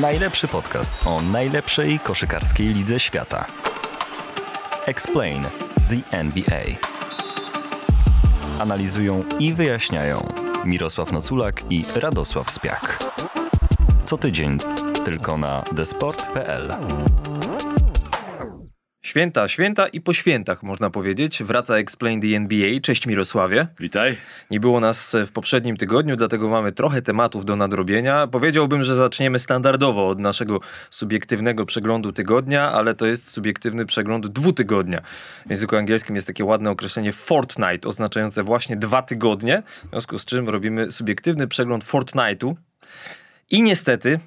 Najlepszy podcast o najlepszej koszykarskiej lidze świata. Explain the NBA. Analizują i wyjaśniają Mirosław Noculak i Radosław Spiak. Co tydzień tylko na desport.pl. Święta, święta i po świętach można powiedzieć. Wraca Explain the NBA. Cześć Mirosławie. Witaj. Nie było nas w poprzednim tygodniu, dlatego mamy trochę tematów do nadrobienia. Powiedziałbym, że zaczniemy standardowo od naszego subiektywnego przeglądu tygodnia, ale to jest subiektywny przegląd dwutygodnia. W języku angielskim jest takie ładne określenie fortnight, oznaczające właśnie dwa tygodnie, w związku z czym robimy subiektywny przegląd fortnightu. I niestety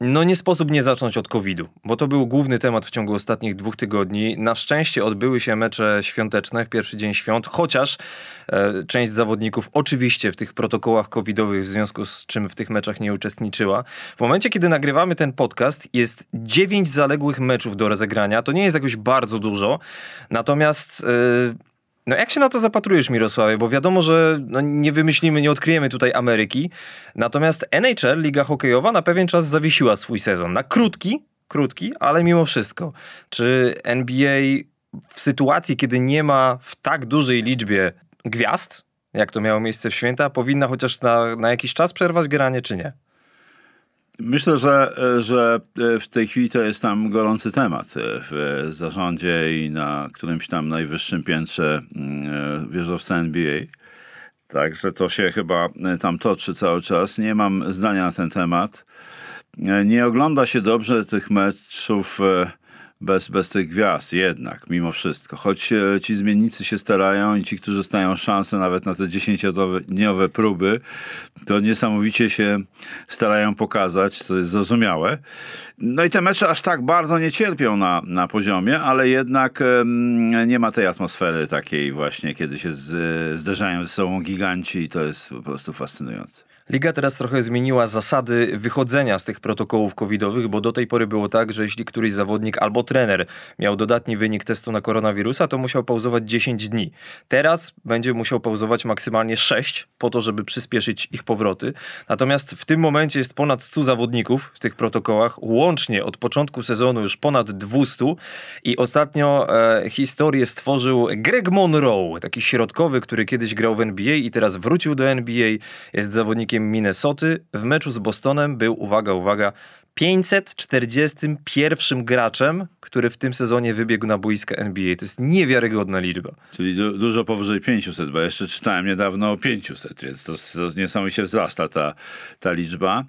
no nie sposób nie zacząć od COVID-u, bo to był główny temat w ciągu ostatnich dwóch tygodni. Na szczęście odbyły się mecze świąteczne w pierwszy dzień świąt, chociaż e, część zawodników oczywiście w tych protokołach covidowych, w związku z czym w tych meczach nie uczestniczyła. W momencie, kiedy nagrywamy ten podcast, jest dziewięć zaległych meczów do rozegrania. To nie jest jakoś bardzo dużo, natomiast... E, no jak się na to zapatrujesz, Mirosławie? Bo wiadomo, że no nie wymyślimy, nie odkryjemy tutaj Ameryki. Natomiast NHL, Liga Hokejowa, na pewien czas zawiesiła swój sezon. Na krótki, krótki, ale mimo wszystko. Czy NBA w sytuacji, kiedy nie ma w tak dużej liczbie gwiazd, jak to miało miejsce w święta, powinna chociaż na, na jakiś czas przerwać granie, czy nie? Myślę, że, że w tej chwili to jest tam gorący temat w zarządzie i na którymś tam najwyższym piętrze mm, wieżowca NBA. Także to się chyba tam toczy cały czas. Nie mam zdania na ten temat. Nie ogląda się dobrze tych meczów e, bez, bez tych gwiazd jednak, mimo wszystko. Choć e, ci zmiennicy się starają i ci, którzy dostają szansę nawet na te dziesięciodniowe próby, to niesamowicie się starają pokazać, co jest zrozumiałe. No i te mecze aż tak bardzo nie cierpią na, na poziomie, ale jednak nie ma tej atmosfery takiej właśnie, kiedy się z, zderzają ze sobą giganci i to jest po prostu fascynujące. Liga teraz trochę zmieniła zasady wychodzenia z tych protokołów covidowych, bo do tej pory było tak, że jeśli któryś zawodnik albo trener miał dodatni wynik testu na koronawirusa, to musiał pauzować 10 dni. Teraz będzie musiał pauzować maksymalnie 6 po to, żeby przyspieszyć ich powroty. Natomiast w tym momencie jest ponad 100 zawodników w tych protokołach, łącznie od początku sezonu już ponad 200 i ostatnio e, historię stworzył Greg Monroe, taki środkowy, który kiedyś grał w NBA i teraz wrócił do NBA, jest zawodnikiem Minnesoty. W meczu z Bostonem był, uwaga, uwaga, 541 graczem, który w tym sezonie wybiegł na boiska NBA. To jest niewiarygodna liczba. Czyli du dużo powyżej 500, bo jeszcze czytałem niedawno o 500, więc to, to niesamowicie wzrasta ta, ta liczba.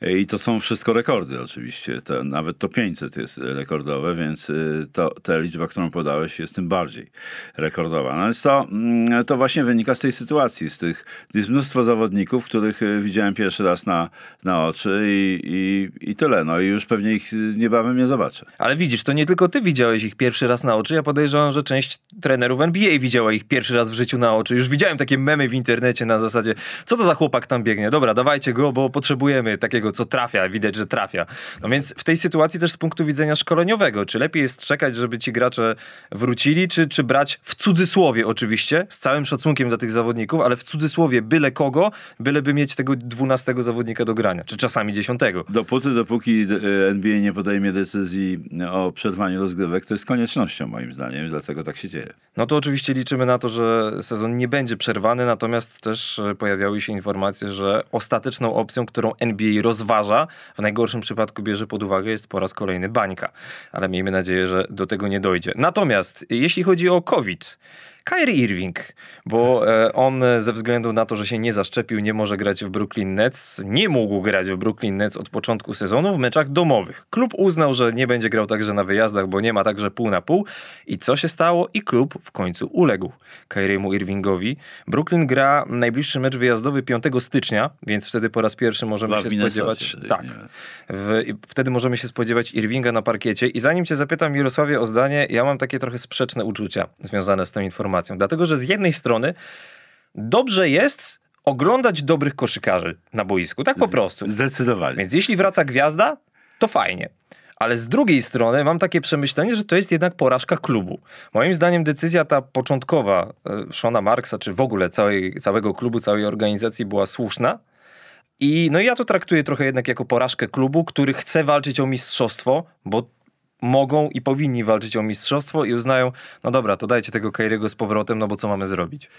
I to są wszystko rekordy oczywiście. To, nawet to 500 jest rekordowe, więc y, to, ta liczba, którą podałeś jest tym bardziej rekordowa. No więc to, mm, to właśnie wynika z tej sytuacji, z tych, jest mnóstwo zawodników, których y, widziałem pierwszy raz na, na oczy i, i, i tyle. No i już pewnie ich niebawem nie zobaczę. Ale widzisz, to nie tylko ty widziałeś ich pierwszy raz na oczy. Ja podejrzewam, że część trenerów NBA widziała ich pierwszy raz w życiu na oczy. Już widziałem takie memy w internecie na zasadzie, co to za chłopak tam biegnie? Dobra, dawajcie go, bo potrzebujemy takiego, co trafia, widać, że trafia. No więc w tej sytuacji też z punktu widzenia szkoleniowego, czy lepiej jest czekać, żeby ci gracze wrócili, czy, czy brać w cudzysłowie oczywiście, z całym szacunkiem dla tych zawodników, ale w cudzysłowie byle kogo, byleby mieć tego dwunastego zawodnika do grania, czy czasami dziesiątego. Dopóty, dopóki e, NBA nie podejmie decyzji o przerwaniu rozgrywek, to jest koniecznością moim zdaniem, dlatego tak się dzieje. No to oczywiście liczymy na to, że sezon nie będzie przerwany, natomiast też e, pojawiały się informacje, że ostateczną opcją, którą NBA rozważa, w najgorszym przypadku bierze pod uwagę, jest po raz kolejny bańka. Ale miejmy nadzieję, że do tego nie dojdzie. Natomiast jeśli chodzi o COVID, Kyrie Irving, bo e, on ze względu na to, że się nie zaszczepił, nie może grać w Brooklyn Nets, nie mógł grać w Brooklyn Nets od początku sezonu w meczach domowych. Klub uznał, że nie będzie grał także na wyjazdach, bo nie ma także pół na pół. I co się stało? I klub w końcu uległ Kyriemu Irvingowi. Brooklyn gra najbliższy mecz wyjazdowy 5 stycznia, więc wtedy po raz pierwszy możemy się spodziewać. Tak. W, wtedy możemy się spodziewać Irvinga na parkiecie. I zanim cię zapytam, Mirosławie, o zdanie, ja mam takie trochę sprzeczne uczucia związane z tą informacją informacją. Dlatego, że z jednej strony dobrze jest oglądać dobrych koszykarzy na boisku. Tak po prostu. Zdecydowanie. Więc jeśli wraca gwiazda, to fajnie. Ale z drugiej strony mam takie przemyślenie, że to jest jednak porażka klubu. Moim zdaniem decyzja ta początkowa e, Shona Marksa, czy w ogóle całej, całego klubu, całej organizacji była słuszna, I no ja to traktuję trochę jednak jako porażkę klubu, który chce walczyć o mistrzostwo, bo mogą i powinni walczyć o mistrzostwo i uznają, no dobra, to dajcie tego Kairiego z powrotem, no bo co mamy zrobić?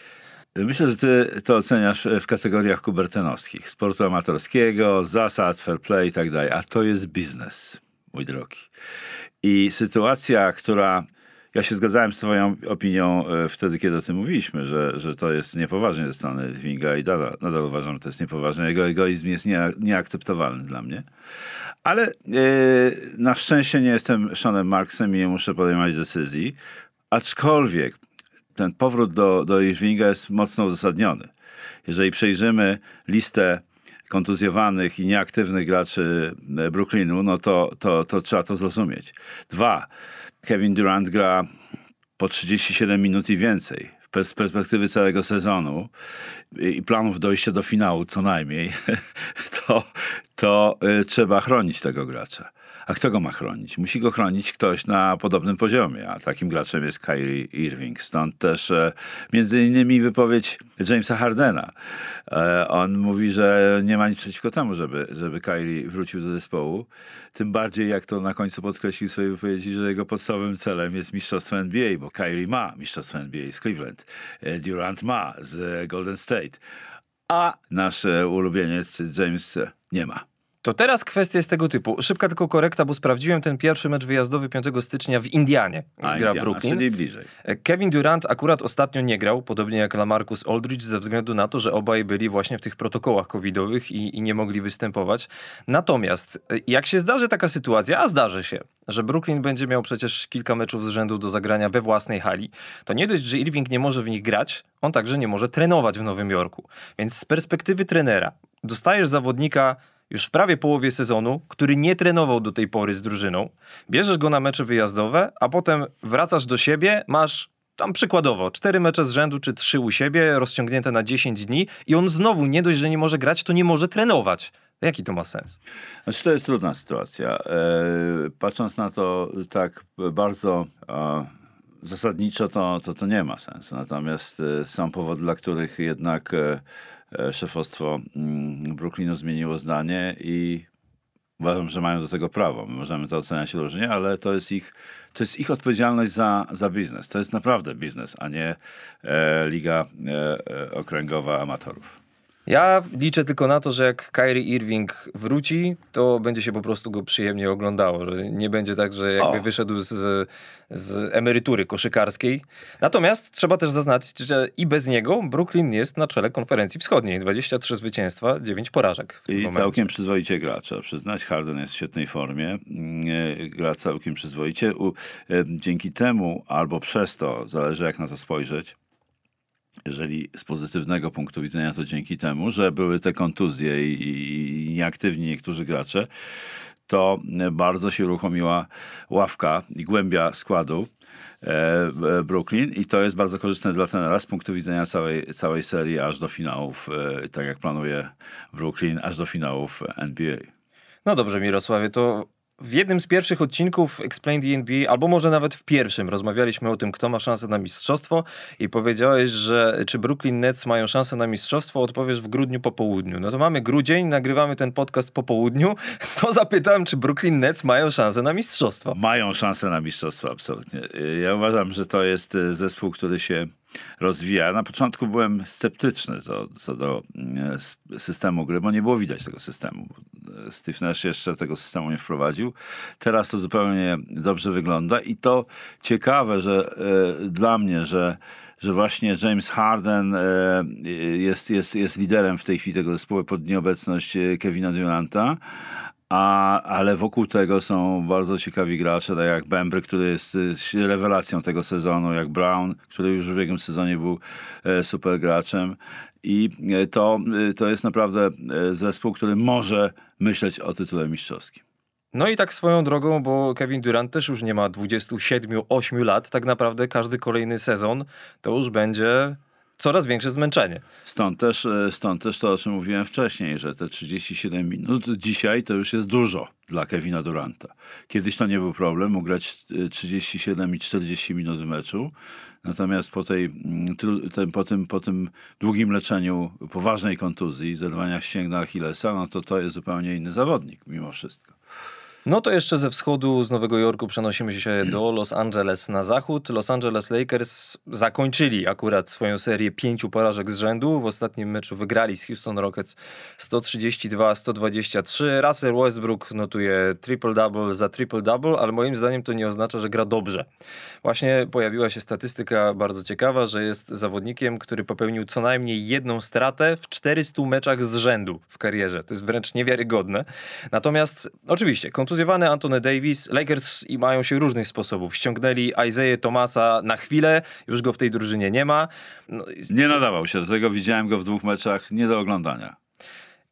Myślę, że ty to oceniasz w kategoriach kubertenowskich. Sportu amatorskiego, zasad, fair play i tak dalej. A to jest biznes, mój drogi. I sytuacja, która ja się zgadzałem z twoją opinią e, wtedy, kiedy o tym mówiliśmy, że, że to jest niepoważnie ze strony Litwinga i nadal, nadal uważam, że to jest niepoważne. Jego egoizm jest nie, nieakceptowalny dla mnie. Ale e, na szczęście nie jestem Seanem Marksem i nie muszę podejmować decyzji. Aczkolwiek ten powrót do, do Irvinga jest mocno uzasadniony. Jeżeli przejrzymy listę kontuzjowanych i nieaktywnych graczy e, Brooklynu, no to, to, to trzeba to zrozumieć. Dwa, Kevin Durant gra po 37 minut i więcej. Z perspektywy całego sezonu i planów dojścia do finału co najmniej, to, to y, trzeba chronić tego gracza. A kto go ma chronić? Musi go chronić ktoś na podobnym poziomie, a takim graczem jest Kyrie Irving. Stąd też e, między innymi wypowiedź Jamesa Hardena. E, on mówi, że nie ma nic przeciwko temu, żeby, żeby Kyrie wrócił do zespołu. Tym bardziej, jak to na końcu podkreślił w swojej wypowiedzi, że jego podstawowym celem jest mistrzostwo NBA, bo Kyrie ma mistrzostwo NBA z Cleveland, e, Durant ma z Golden State, a nasz ulubieniec James nie ma. To teraz kwestia jest tego typu. Szybka tylko korekta, bo sprawdziłem ten pierwszy mecz wyjazdowy 5 stycznia w Indianie. A, gra Indiana, Brooklyn. Czyli bliżej. E, Kevin Durant akurat ostatnio nie grał, podobnie jak Lamarcus Aldridge, ze względu na to, że obaj byli właśnie w tych protokołach covidowych i, i nie mogli występować. Natomiast e, jak się zdarzy taka sytuacja, a zdarzy się, że Brooklyn będzie miał przecież kilka meczów z rzędu do zagrania we własnej hali, to nie dość, że Irving nie może w nich grać, on także nie może trenować w Nowym Jorku. Więc z perspektywy trenera dostajesz zawodnika już w prawie połowie sezonu, który nie trenował do tej pory z drużyną, bierzesz go na mecze wyjazdowe, a potem wracasz do siebie, masz tam przykładowo cztery mecze z rzędu czy trzy u siebie, rozciągnięte na 10 dni i on znowu nie dość, że nie może grać, to nie może trenować. Jaki to ma sens? Znaczy, to jest trudna sytuacja. E, patrząc na to tak bardzo e, zasadniczo, to, to to nie ma sensu. Natomiast e, są powody, dla których jednak E, szefostwo mm, Brooklynu zmieniło zdanie i uważam, że mają do tego prawo. My możemy to oceniać różnie, ale to jest ich, to jest ich odpowiedzialność za, za biznes. To jest naprawdę biznes, a nie e, liga e, e okręgowa amatorów. Ja liczę tylko na to, że jak Kyrie Irving wróci, to będzie się po prostu go przyjemnie oglądało. Że nie będzie tak, że jakby o. wyszedł z, z emerytury koszykarskiej. Natomiast trzeba też zaznaczyć, że i bez niego Brooklyn jest na czele konferencji wschodniej. 23 zwycięstwa, 9 porażek. I momencie. całkiem przyzwoicie gra, trzeba przyznać. Harden jest w świetnej formie. Gra całkiem przyzwoicie. E, dzięki temu albo przez to, zależy jak na to spojrzeć, jeżeli z pozytywnego punktu widzenia, to dzięki temu, że były te kontuzje i, i nieaktywni niektórzy gracze, to bardzo się uruchomiła ławka i głębia składu e, Brooklyn i to jest bardzo korzystne dla tenera z punktu widzenia całej, całej serii aż do finałów, e, tak jak planuje Brooklyn, aż do finałów NBA. No dobrze, Mirosławie, to w jednym z pierwszych odcinków Explain the NBA, albo może nawet w pierwszym, rozmawialiśmy o tym, kto ma szansę na mistrzostwo i powiedziałeś, że czy Brooklyn Nets mają szansę na mistrzostwo, odpowiesz w grudniu po południu. No to mamy grudzień, nagrywamy ten podcast po południu, to zapytałem, czy Brooklyn Nets mają szansę na mistrzostwo. Mają szansę na mistrzostwo, absolutnie. Ja uważam, że to jest e, zespół, który się rozwija. Na początku byłem sceptyczny co, co do mm, systemu gry, bo nie było widać tego systemu. Steve Nash jeszcze tego systemu nie wprowadził. Teraz to zupełnie dobrze wygląda i to ciekawe, że e, dla mnie, że że właśnie James Harden e, jest, jest, jest liderem w tej chwili tego zespołu pod nieobecność e, Kevina Duranta. A, ale wokół tego są bardzo ciekawi gracze, tak jak Bembry, który jest rewelacją tego sezonu, jak Brown, który już w ubiegłym sezonie był e, super graczem. I e, to, e, to jest naprawdę zespół, który może myśleć o tytule mistrzowskim. No i tak swoją drogą, bo Kevin Durant też już nie ma 27-8 lat, tak naprawdę każdy kolejny sezon to już będzie coraz większe zmęczenie. Stąd też, e, stąd też to, o czym mówiłem wcześniej, że te 37 minut dzisiaj to już jest dużo dla Kevina Duranta. Kiedyś to nie był problem, mógł grać 37 i 40 minut w meczu, natomiast po, tej, mm, tym, po, tym, po tym długim leczeniu poważnej kontuzji, zerwania ścięgna Achillesa, no to to jest zupełnie inny zawodnik mimo wszystko. No to jeszcze ze wschodu, z Nowego Jorku przenosimy się do Los Angeles na zachód. Los Angeles Lakers zakończyli akurat swoją serię pięciu porażek z rzędu. W ostatnim meczu wygrali z Houston Rockets 132-123. Russell Westbrook notuje triple-double za triple-double, ale moim zdaniem to nie oznacza, że gra dobrze. Właśnie pojawiła się statystyka bardzo ciekawa, że jest zawodnikiem, który popełnił co najmniej jedną stratę w 400 meczach z rzędu w karierze. To jest wręcz niewiarygodne. Natomiast oczywiście kontuzja kontuzjowany Antony Davis. Lakers i mają się różnych sposobów. Ściągnęli Isaiah Thomasa na chwilę, już go w tej drużynie nie ma. No, nie nadawał się do tego, widziałem go w dwóch meczach, nie do oglądania.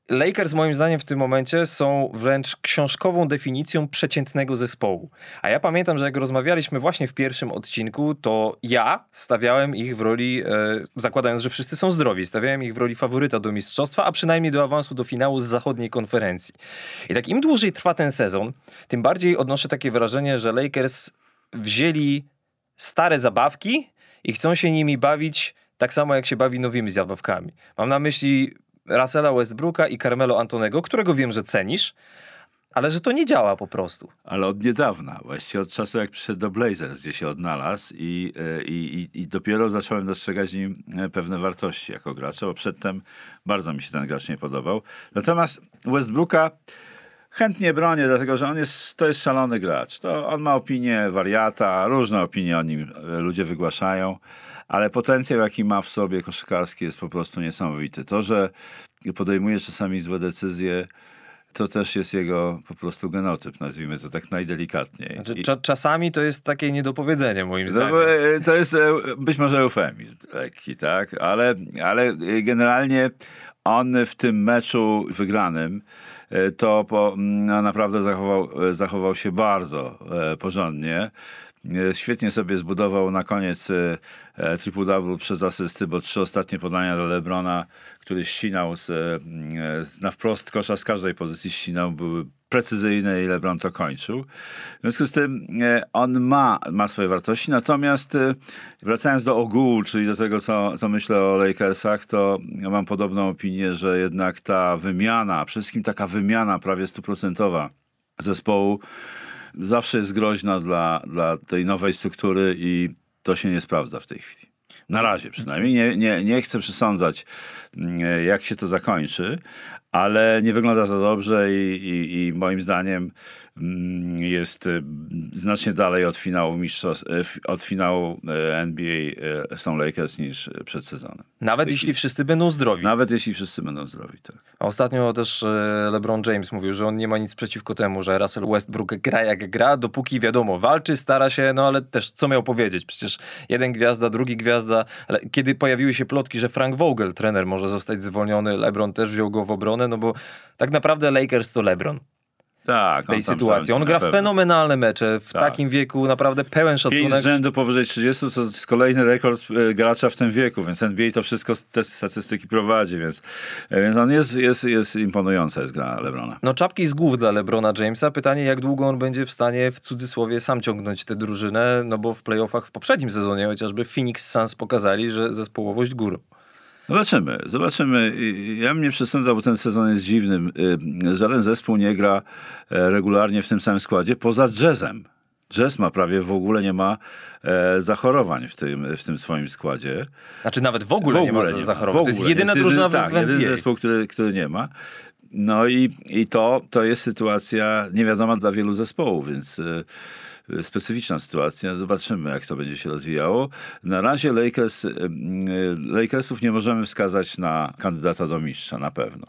Lakers moim zdaniem w tym momencie są wręcz książkową definicją przeciętnego zespołu. A ja pamiętam, że jak rozmawialiśmy właśnie w pierwszym odcinku, to ja stawiałem ich w roli, e, zakładając, że wszyscy są zdrowi, stawiałem ich w roli faworyta do mistrzostwa, a przynajmniej do awansu do finału z zachodniej konferencji. I tak im dłużej trwa ten sezon, tym bardziej odnoszę takie wrażenie, że Lakers wzięli stare zabawki i chcą się nimi bawić tak samo jak się bawi nowymi zabawkami. Mam na myśli Russella Westbrooka i Carmelo Antonego, którego wiem, że cenisz, ale że to nie działa po prostu. Ale od niedawna, właściwie od czasu jak przyszedł do Blazers, gdzie się odnalazł i, e, i, i, dopiero zacząłem dostrzegać w nim e, pewne wartości jako gracza, bo przedtem bardzo mi się ten gracz nie podobał. Natomiast Westbrooka chętnie bronię, dlatego że on jest, to jest szalony gracz. To on ma opinię wariata, różne opinie o nim e, ludzie wygłaszają ale potencjał, jaki ma w sobie koszykarski jest po prostu niesamowity. To, że podejmuje czasami złe decyzje, to też jest jego po prostu genotyp, nazwijmy to tak najdelikatniej. Znaczy, cza czasami to jest takie niedopowiedzenie moim no zdaniem. No, to jest e, być może eufemizm lekki, tak? Ale, ale generalnie on w tym meczu wygranym to po, no, naprawdę zachował, zachował się bardzo porządnie. E, świetnie sobie zbudował na koniec e, e, triple-double przez asysty, bo trzy ostatnie podania do Lebrona, który ścinał z, z, na wprost kosza z każdej pozycji ścinał, były precyzyjne i LeBron to kończył. W związku z tym on ma, ma swoje wartości, natomiast wracając do ogółu, czyli do tego, co, co myślę o Lakersach, to ja mam podobną opinię, że jednak ta wymiana, wszystkim taka wymiana prawie stuprocentowa zespołu zawsze jest groźna dla, dla tej nowej struktury i to się nie sprawdza w tej chwili. Na razie przynajmniej. Nie, nie, nie chcę przesądzać, mm, jak się to zakończy, ale nie wygląda to dobrze i, i, i moim zdaniem jest y, znacznie dalej od finału mistrzostw, y, od finału y, NBA są Lakers niż przed sezonem. Nawet jeśli wszyscy będą zdrowi. Nawet jeśli wszyscy będą zdrowi, tak. A ostatnio też LeBron James mówił, że on nie ma nic przeciwko temu, że Russell Westbrook gra jak gra, dopóki wiadomo, walczy, stara się, no ale też co miał powiedzieć? Przecież jeden gwiazda, drugi gwiazda, ale kiedy pojawiły się plotki, że Frank Vogel, trener, może zostać zwolniony, LeBron też wziął go w obronę, no bo tak naprawdę Lakers to LeBron tak, tej sytuacji. On gra fenomenalne mecze w tak. takim wieku, naprawdę pełen szacunek. Pięć rzędu powyżej 30 to jest kolejny rekord e, gracza w tym wieku, więc NBA to wszystko te statystyki prowadzi, więc, e, więc on jest, jest, jest imponująca jest gra Lebrona. No czapki z głów dla Lebrona Jamesa. Pytanie, jak długo on będzie w stanie w cudzysłowie sam ciągnąć tę drużynę, no bo w playoffach w poprzednim sezonie chociażby Phoenix Suns pokazali, że zespołowość górą. Zobaczymy, zobaczymy. Ja mnie przesądzał, bo ten sezon jest dziwny. Y, żaden zespół nie gra e, regularnie w tym samym składzie, poza jazzem. Jazz ma prawie w ogóle nie ma e, zachorowań w tym, w tym swoim składzie. Znaczy nawet w ogóle, w ogóle nie ma zachorowań. To jest jedyna jest drużyna tak, w jeden zespół, który, który nie ma. No i, i to, to jest sytuacja niewiadoma dla wielu zespołów, więc... E, specyficzna sytuacja. Zobaczymy, jak to będzie się rozwijało. Na razie Lakers, Lakersów nie możemy wskazać na kandydata do mistrza, na pewno.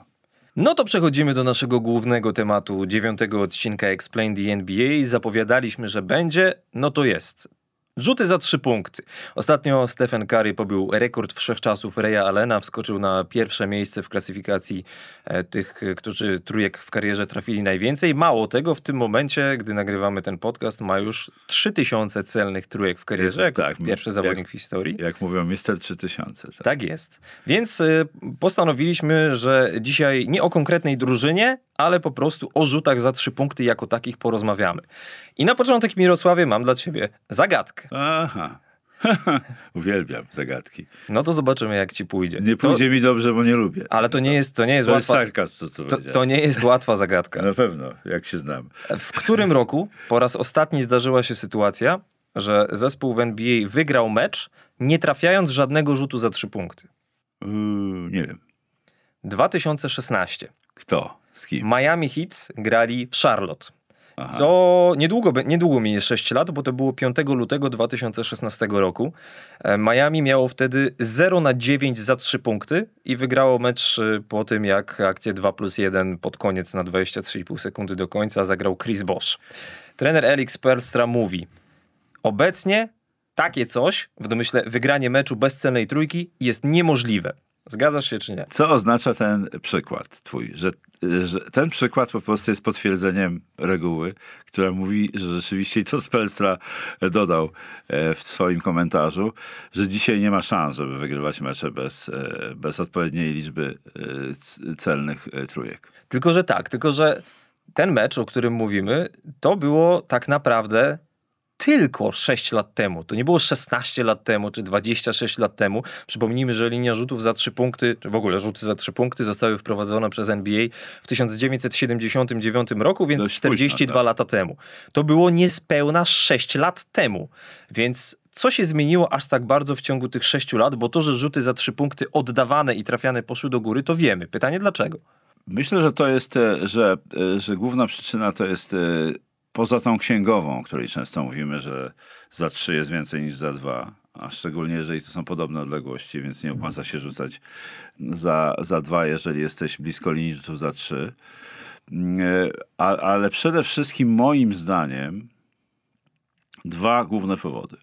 No to przechodzimy do naszego głównego tematu dziewiątego odcinka Explain the NBA. Zapowiadaliśmy, że będzie, no to jest. Rzuty za trzy punkty. Ostatnio Stephen Curry pobił rekord wszechczasów Reya Allena, wskoczył na pierwsze miejsce w klasyfikacji e, tych, e, którzy trójek w karierze trafili najwięcej. Mało tego, w tym momencie, gdy nagrywamy ten podcast, ma już 3000 celnych trójek w karierze, jako Tak, pierwszy jak- zawodnik w historii. Jak mówią, Mister 3000. Tak. Tak jest. Więc y, postanowiliśmy, że dzisiaj nie o konkretnej drużynie, ale po prostu o rzutach za trzy punkty jako takich porozmawiamy. I na początek, Mirosławie, mam dla ciebie zagadkę. Aha. Uwielbiam zagadki. No to zobaczymy, jak ci pójdzie. Nie pójdzie mi dobrze, bo nie lubię. To, ale to nie jest, to nie jest To jest łatwa... sarkazm, co, co To, to nie jest łatwa zagadka. Na pewno, jak się znam. W którym roku po raz ostatni zdarzyła się sytuacja, że zespół w NBA wygrał mecz, nie trafiając żadnego rzutu za trzy punkty? Yy, nie wiem. 2016. Kto? Z kim? Miami Heat grali w Charlotte. Aha. To niedługo, niedługo minie 6 lat, bo to było 5 lutego 2016 roku. E, Miami miało wtedy 0 na 9 za 3 punkty i wygrało mecz e, po tym, jak akcję 2 plus 1 pod koniec na 23,5 sekundy do końca zagrał Chris Bosh. Trener Elix Perstra mówi, obecnie takie coś, w domyśle wygranie meczu bez celnej trójki jest niemożliwe. Zgadzasz się czy nie? Co oznacza ten przykład twój? Że, że ten przykład po prostu jest potwierdzeniem reguły, która mówi, że rzeczywiście to Spelstra dodał e, w swoim komentarzu, że dzisiaj nie ma szans, żeby wygrywać mecze bez, e, bez odpowiedniej liczby e, celnych trójek. Tylko, że tak, tylko, że ten mecz, o którym mówimy, to było tak naprawdę tylko 6 lat temu. To nie było 16 lat temu, czy 26 lat temu. Przypomnijmy, że linia rzutów za 3 punkty, czy w ogóle rzuty za 3 punkty zostały wprowadzone przez NBA w 1979 roku, więc Dość późno, 42 tak. lata temu. To było niespełna 6 lat temu. Więc co się zmieniło aż tak bardzo w ciągu tych 6 lat? Bo to, że rzuty za 3 punkty oddawane i trafiane poszły do góry, to wiemy. Pytanie dlaczego? Myślę, że to jest, e, że, e, że główna przyczyna to jest e, poza tą księgową, o której często mówimy, że za trzy jest więcej niż za dwa, a szczególnie jeżeli to są podobne odległości, więc nie opłaca się rzucać za, za dwa, jeżeli jesteś blisko linii rzutów za trzy. E, A, ale przede wszystkim moim zdaniem dwa główne powody.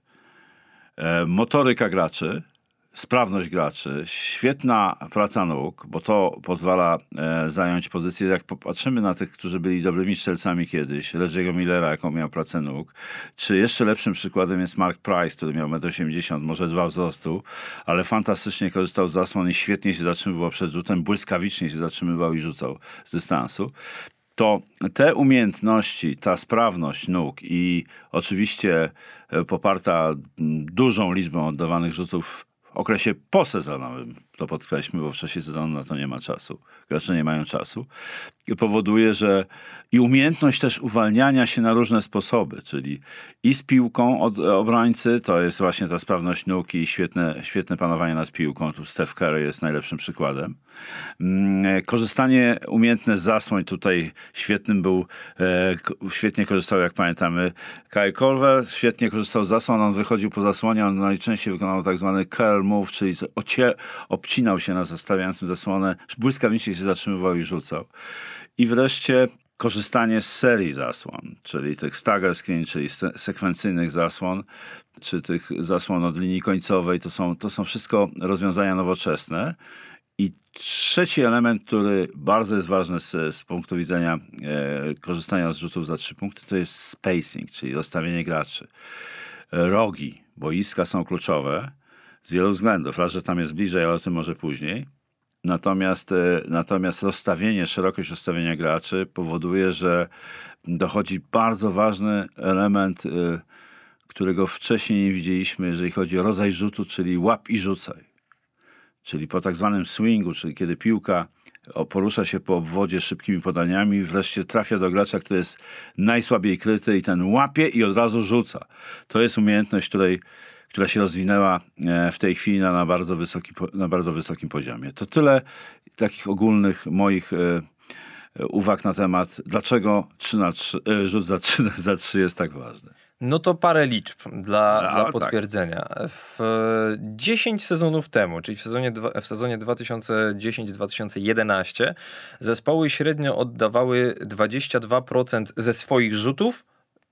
E, Motoryka graczy, sprawność graczy, świetna praca nóg, bo to pozwala e, zająć pozycję, jak popatrzymy na tych, którzy byli dobrymi strzelcami kiedyś, Reggie'ego Millera, jaką miał pracę nóg, czy jeszcze lepszym przykładem jest Mark Price, który miał 1,80 m, może dwa wzrostu, ale fantastycznie korzystał z zasłon i świetnie się zatrzymywał przed rzutem, błyskawicznie się zatrzymywał i rzucał z dystansu. To te umiejętności, ta sprawność nóg i oczywiście e, poparta dużą liczbą oddawanych rzutów okresie posezonowym, to podkreślmy, bo w czasie sezonu na to nie ma czasu, gracze nie mają czasu, powoduje, że i umiejętność też uwalniania się na różne sposoby, czyli i z piłką od obrońcy, to jest właśnie ta sprawność nóg i świetne, świetne panowanie nad piłką, tu Steph Curry jest najlepszym przykładem. Mm, Korzystanie umiejętne z zasłoń, tutaj świetnym był, e, świetnie korzystał, jak pamiętamy, Kyle Colver, świetnie korzystał z zasłon, on wychodził po zasłonie, on najczęściej wykonał tak zwany curl move, czyli ocie, obcinał się na zastawiającym zasłonę, błyskawicznie się zatrzymywał i rzucał. I wreszcie korzystanie z serii zasłon, czyli tych stagger screen, czyli se- sekwencyjnych zasłon, czy tych zasłon od linii końcowej, to są, to są wszystko rozwiązania nowoczesne. I trzeci element, który bardzo jest ważny z, z punktu widzenia e, korzystania z rzutów za trzy punkty, to jest spacing, czyli rozstawienie graczy. Rogi boiska są kluczowe z wielu względów. Raz, że tam jest bliżej, ale o tym może później. Natomiast, e, natomiast rozstawienie, szerokość rozstawienia graczy powoduje, że dochodzi bardzo ważny element, e, którego wcześniej nie widzieliśmy, jeżeli chodzi o rodzaj rzutu, czyli łap i rzucaj. Czyli po tak zwanym swingu, czyli kiedy piłka porusza się po obwodzie szybkimi podaniami, wreszcie trafia do gracza, który jest najsłabiej kryty i ten łapie i od razu rzuca. To jest umiejętność, której, która się rozwinęła e, w tej chwili na, na, bardzo, wysoki, na bardzo wysokim poziomie. To tyle takich ogólnych moich e, e, uwag na temat, dlaczego 3 na 3, e, rzut za 3, za 3 jest tak ważny. No to parę liczb dla, A, dla tak. potwierdzenia. W e, 10 sezonów temu, czyli w sezonie, w sezonie 2010-2011, zespoły średnio oddawały 22% ze swoich rzutów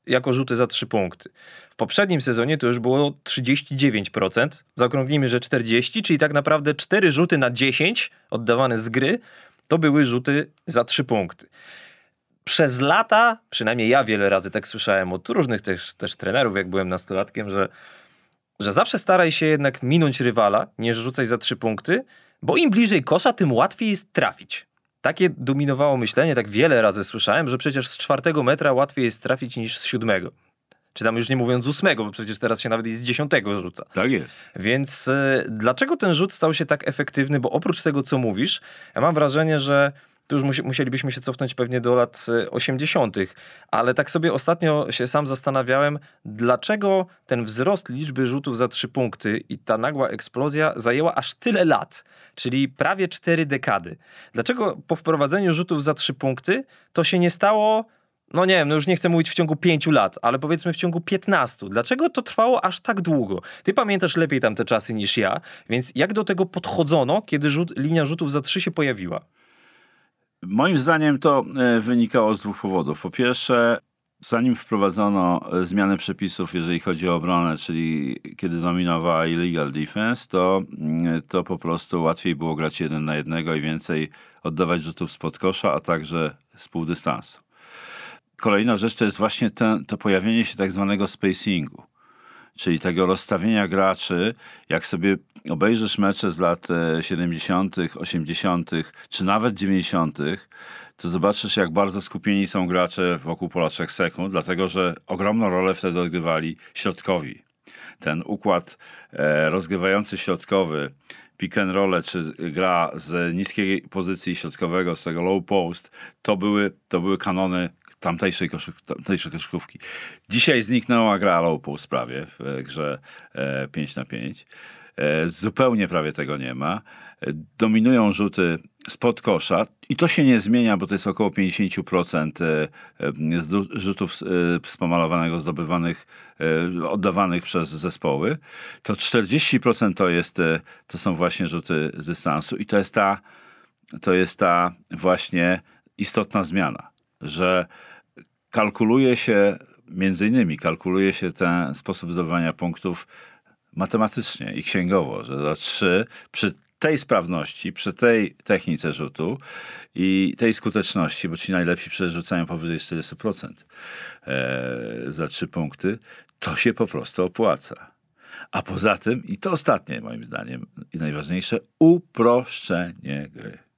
jako rzuty za trzy punkty. W poprzednim sezonie to już było 39%, zaokrąglimy, że 40, czyli tak naprawdę 4 rzuty na 10 oddawane z gry to były rzuty za trzy punkty. Przez lata, przynajmniej ja wiele razy tak słyszałem od różnych też, też trenerów, jak byłem nastolatkiem, że, że zawsze staraj się jednak minąć rywala, niż rzucać za trzy punkty, bo im bliżej kosza, tym łatwiej jest trafić. Takie dominowało myślenie, tak wiele razy słyszałem, że przecież z czwartego metra łatwiej jest trafić niż z siódmego. Czy tam już nie mówiąc z ósmego, bo przecież teraz się nawet i z dziesiątego rzuca. Tak jest. Więc y, dlaczego ten rzut stał się tak efektywny? Bo oprócz tego, co mówisz, ja mam wrażenie, że tu już musi, musielibyśmy się cofnąć pewnie do lat 80., y, ale tak sobie ostatnio się sam zastanawiałem, dlaczego ten wzrost liczby rzutów za trzy punkty i ta nagła eksplozja zajęła aż tyle lat, czyli prawie cztery dekady. Dlaczego po wprowadzeniu rzutów za trzy punkty to się nie stało no nie wiem, no już nie chcę mówić w ciągu pięciu lat, ale powiedzmy w ciągu piętnastu. Dlaczego to trwało aż tak długo? Ty pamiętasz lepiej tamte czasy niż ja, więc jak do tego podchodzono, kiedy rzut, linia rzutów za trzy się pojawiła? Moim zdaniem to e, wynikało z dwóch powodów. Po pierwsze, zanim wprowadzono e, zmianę przepisów, jeżeli chodzi o obronę, czyli kiedy dominowała illegal defense, to, mm, to po prostu łatwiej było grać jeden na jednego i więcej oddawać rzutów spod kosza, a także z pół dystansu. Kolejna rzecz to jest właśnie ten, to pojawienie się tak zwanego spacingu czyli tego rozstawienia graczy, jak sobie obejrzysz mecze z lat 70., e, 80., czy nawet 90., to zobaczysz, jak bardzo skupieni są gracze wokół pola 3 sekund, dlatego że ogromną rolę wtedy odgrywali środkowi. Ten układ e, rozgrywający środkowy, pick and roll, czy gra z niskiej pozycji środkowego, z tego low post, to były, to były kanony tamtejszej, koszyk, tamtejszej koszykówki. Dzisiaj zniknęła gra low post prawie w grze e, 5 na 5. E, zupełnie prawie tego nie ma. E, dominują rzuty spod kosza i to się nie zmienia, bo to jest około 50% e, rzutów spomalowanego zdobywanych, oddawanych przez zespoły. To 40% to, jest, to są właśnie rzuty z dystansu i to jest ta, to jest ta właśnie istotna zmiana, że kalkuluje się, między innymi kalkuluje się ten sposób zdobywania punktów matematycznie i księgowo, że za trzy przy tej sprawności, przy tej technice rzutu i tej skuteczności, bo ci najlepsi przerzucają powyżej 40% e, za trzy punkty, to się po prostu opłaca. A poza tym, i to ostatnie moim zdaniem i najważniejsze, uproszczenie gry.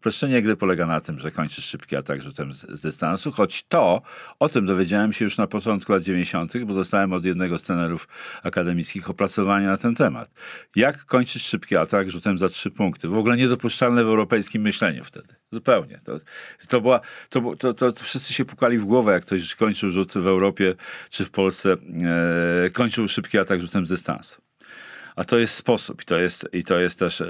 Uproszczenie gry polega na tym, że kończysz szybki atak rzutem z, z, dystansu, choć to, o tym dowiedziałem się już na początku lat 90., bo dostałem od jednego z trenerów akademickich opracowania na ten temat. Jak kończysz szybki atak rzutem za trzy punkty? W ogóle niedopuszczalne w europejskim myśleniu wtedy. Zupełnie. To, to, była, to, to, to, to wszyscy się pukali w głowę, jak ktoś kończył rzut w Europie czy w Polsce, e, kończył szybki atak rzutem z dystansu. A to jest sposób i to jest, i to jest też, e,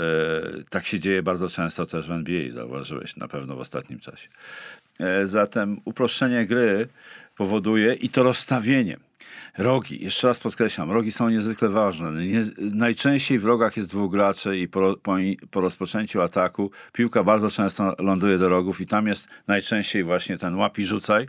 tak się dzieje bardzo często też w NBA, zauważyłeś na pewno w ostatnim czasie. E, zatem uproszczenie gry powoduje i to rozstawienie. Rogi, jeszcze raz podkreślam, rogi są niezwykle ważne. Nie, najczęściej w rogach jest dwóch graczy i po, po, po, rozpoczęciu ataku piłka bardzo często ląduje do rogów i tam jest najczęściej właśnie ten łapi rzucaj.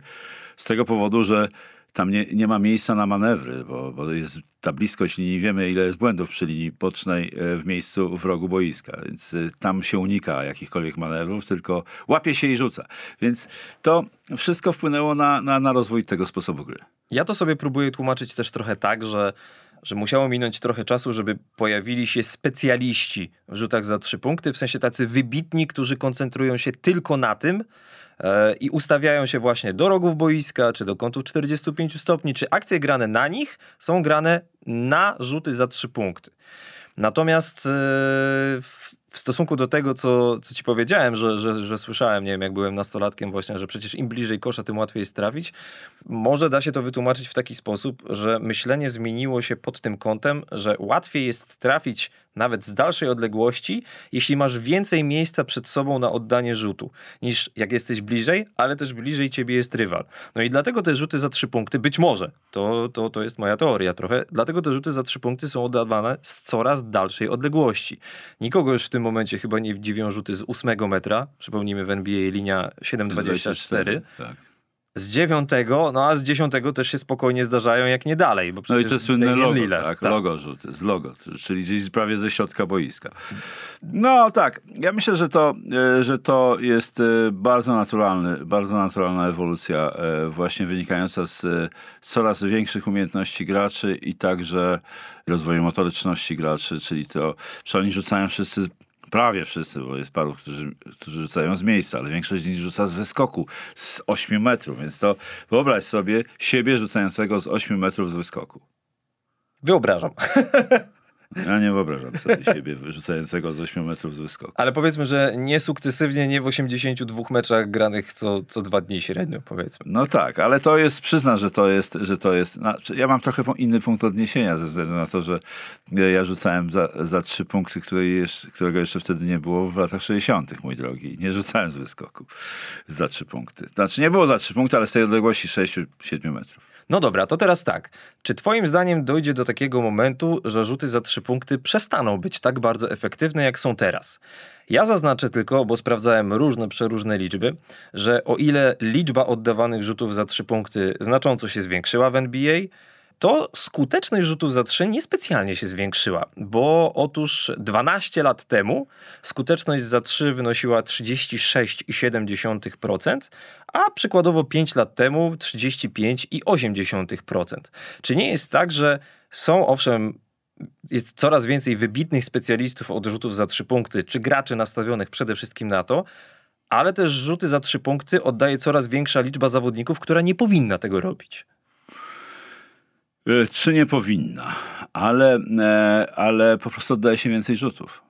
Z tego powodu, że tam nie, nie ma miejsca na manewry, bo, bo jest ta bliskość linii, wiemy ile jest błędów przy linii bocznej e, w miejscu w rogu boiska, więc e, tam się unika jakichkolwiek manewrów, tylko łapie się i rzuca. Więc to wszystko wpłynęło na, na, na rozwój tego sposobu gry. Ja to sobie próbuję tłumaczyć też trochę tak, że że musiało minąć trochę czasu, żeby pojawili się specjaliści w rzutach za trzy punkty, w sensie tacy wybitni, którzy koncentrują się tylko na tym, i ustawiają się właśnie do rogów boiska, czy do kątów 45 stopni, czy akcje grane na nich są grane na rzuty za trzy punkty. Natomiast e, w stosunku do tego, co, co ci powiedziałem, że, że, że słyszałem, nie wiem, jak byłem nastolatkiem właśnie, że przecież im bliżej kosza, tym łatwiej jest trafić, może da się to wytłumaczyć w taki sposób, że myślenie zmieniło się pod tym kątem, że łatwiej jest trafić nawet z dalszej odległości, jeśli masz więcej miejsca przed sobą na oddanie rzutu, niż jak jesteś bliżej, ale też bliżej ciebie jest rywal. No i dlatego te rzuty za trzy punkty, być może, to, to, to jest moja teoria trochę, dlatego te rzuty za trzy punkty są oddawane z coraz dalszej odległości. Nikogo już w tym momencie chyba nie dziwią rzuty z ósmego metra, przypomnijmy w NBA linia 7,24, tak. Z dziewiątego, no a z dziesiątego też się spokojnie zdarzają, jak nie dalej. Bo no i to słynne logo, Lillard, tak, tak. logo rzuty, z logo, czyli gdzieś prawie ze środka boiska. No tak, ja myślę, że to, e, że to jest e, bardzo naturalny, bardzo naturalna ewolucja e, właśnie wynikająca z coraz większych umiejętności graczy i także rozwoju motoryczności graczy, czyli to, że oni rzucają wszyscy prawie wszyscy, bo jest paru, którzy, którzy rzucają z miejsca, ale większość z nich rzuca z wyskoku, z 8 metrów, więc to wyobraź sobie siebie rzucającego z 8 metrów z wyskoku. Wyobrażam. Ja nie wyobrażam sobie siebie rzucającego z 8 metrów z wyskoku. Ale powiedzmy, że nie sukcesywnie, nie w 82 meczach granych co, co dwa dni średnio, powiedzmy. No tak, ale to jest, przyznam, że to jest, że to jest, znaczy ja mam trochę inny punkt odniesienia ze względu na to, że ja rzucałem za, za trzy punkty, które jeszcze, którego jeszcze wtedy nie było w latach 60., mój drogi. Nie rzucałem z wyskoku za trzy punkty. Znaczy nie było za trzy punkty, ale z tej odległości 6-7 metrów. No dobra, to teraz tak. Czy twoim zdaniem dojdzie do takiego momentu, że rzuty za trzy punkty przestaną być tak bardzo efektywne, jak są teraz? Ja zaznaczę tylko, bo sprawdzałem różne, przeróżne liczby, że o ile liczba oddawanych rzutów za trzy punkty znacząco się zwiększyła w NBA, to skuteczność rzutów za trzy niespecjalnie się zwiększyła, bo otóż 12 lat temu skuteczność za trzy wynosiła 36,7%, a przykładowo 5 lat temu 35,8%. Czy nie jest tak, że są owszem jest coraz więcej wybitnych specjalistów od rzutów za trzy punkty, czy graczy nastawionych przede wszystkim na to, ale też rzuty za trzy punkty oddaje coraz większa liczba zawodników, która nie powinna tego robić. E, Czy nie powinna, ale, e, ale po prostu oddaje się więcej rzutów.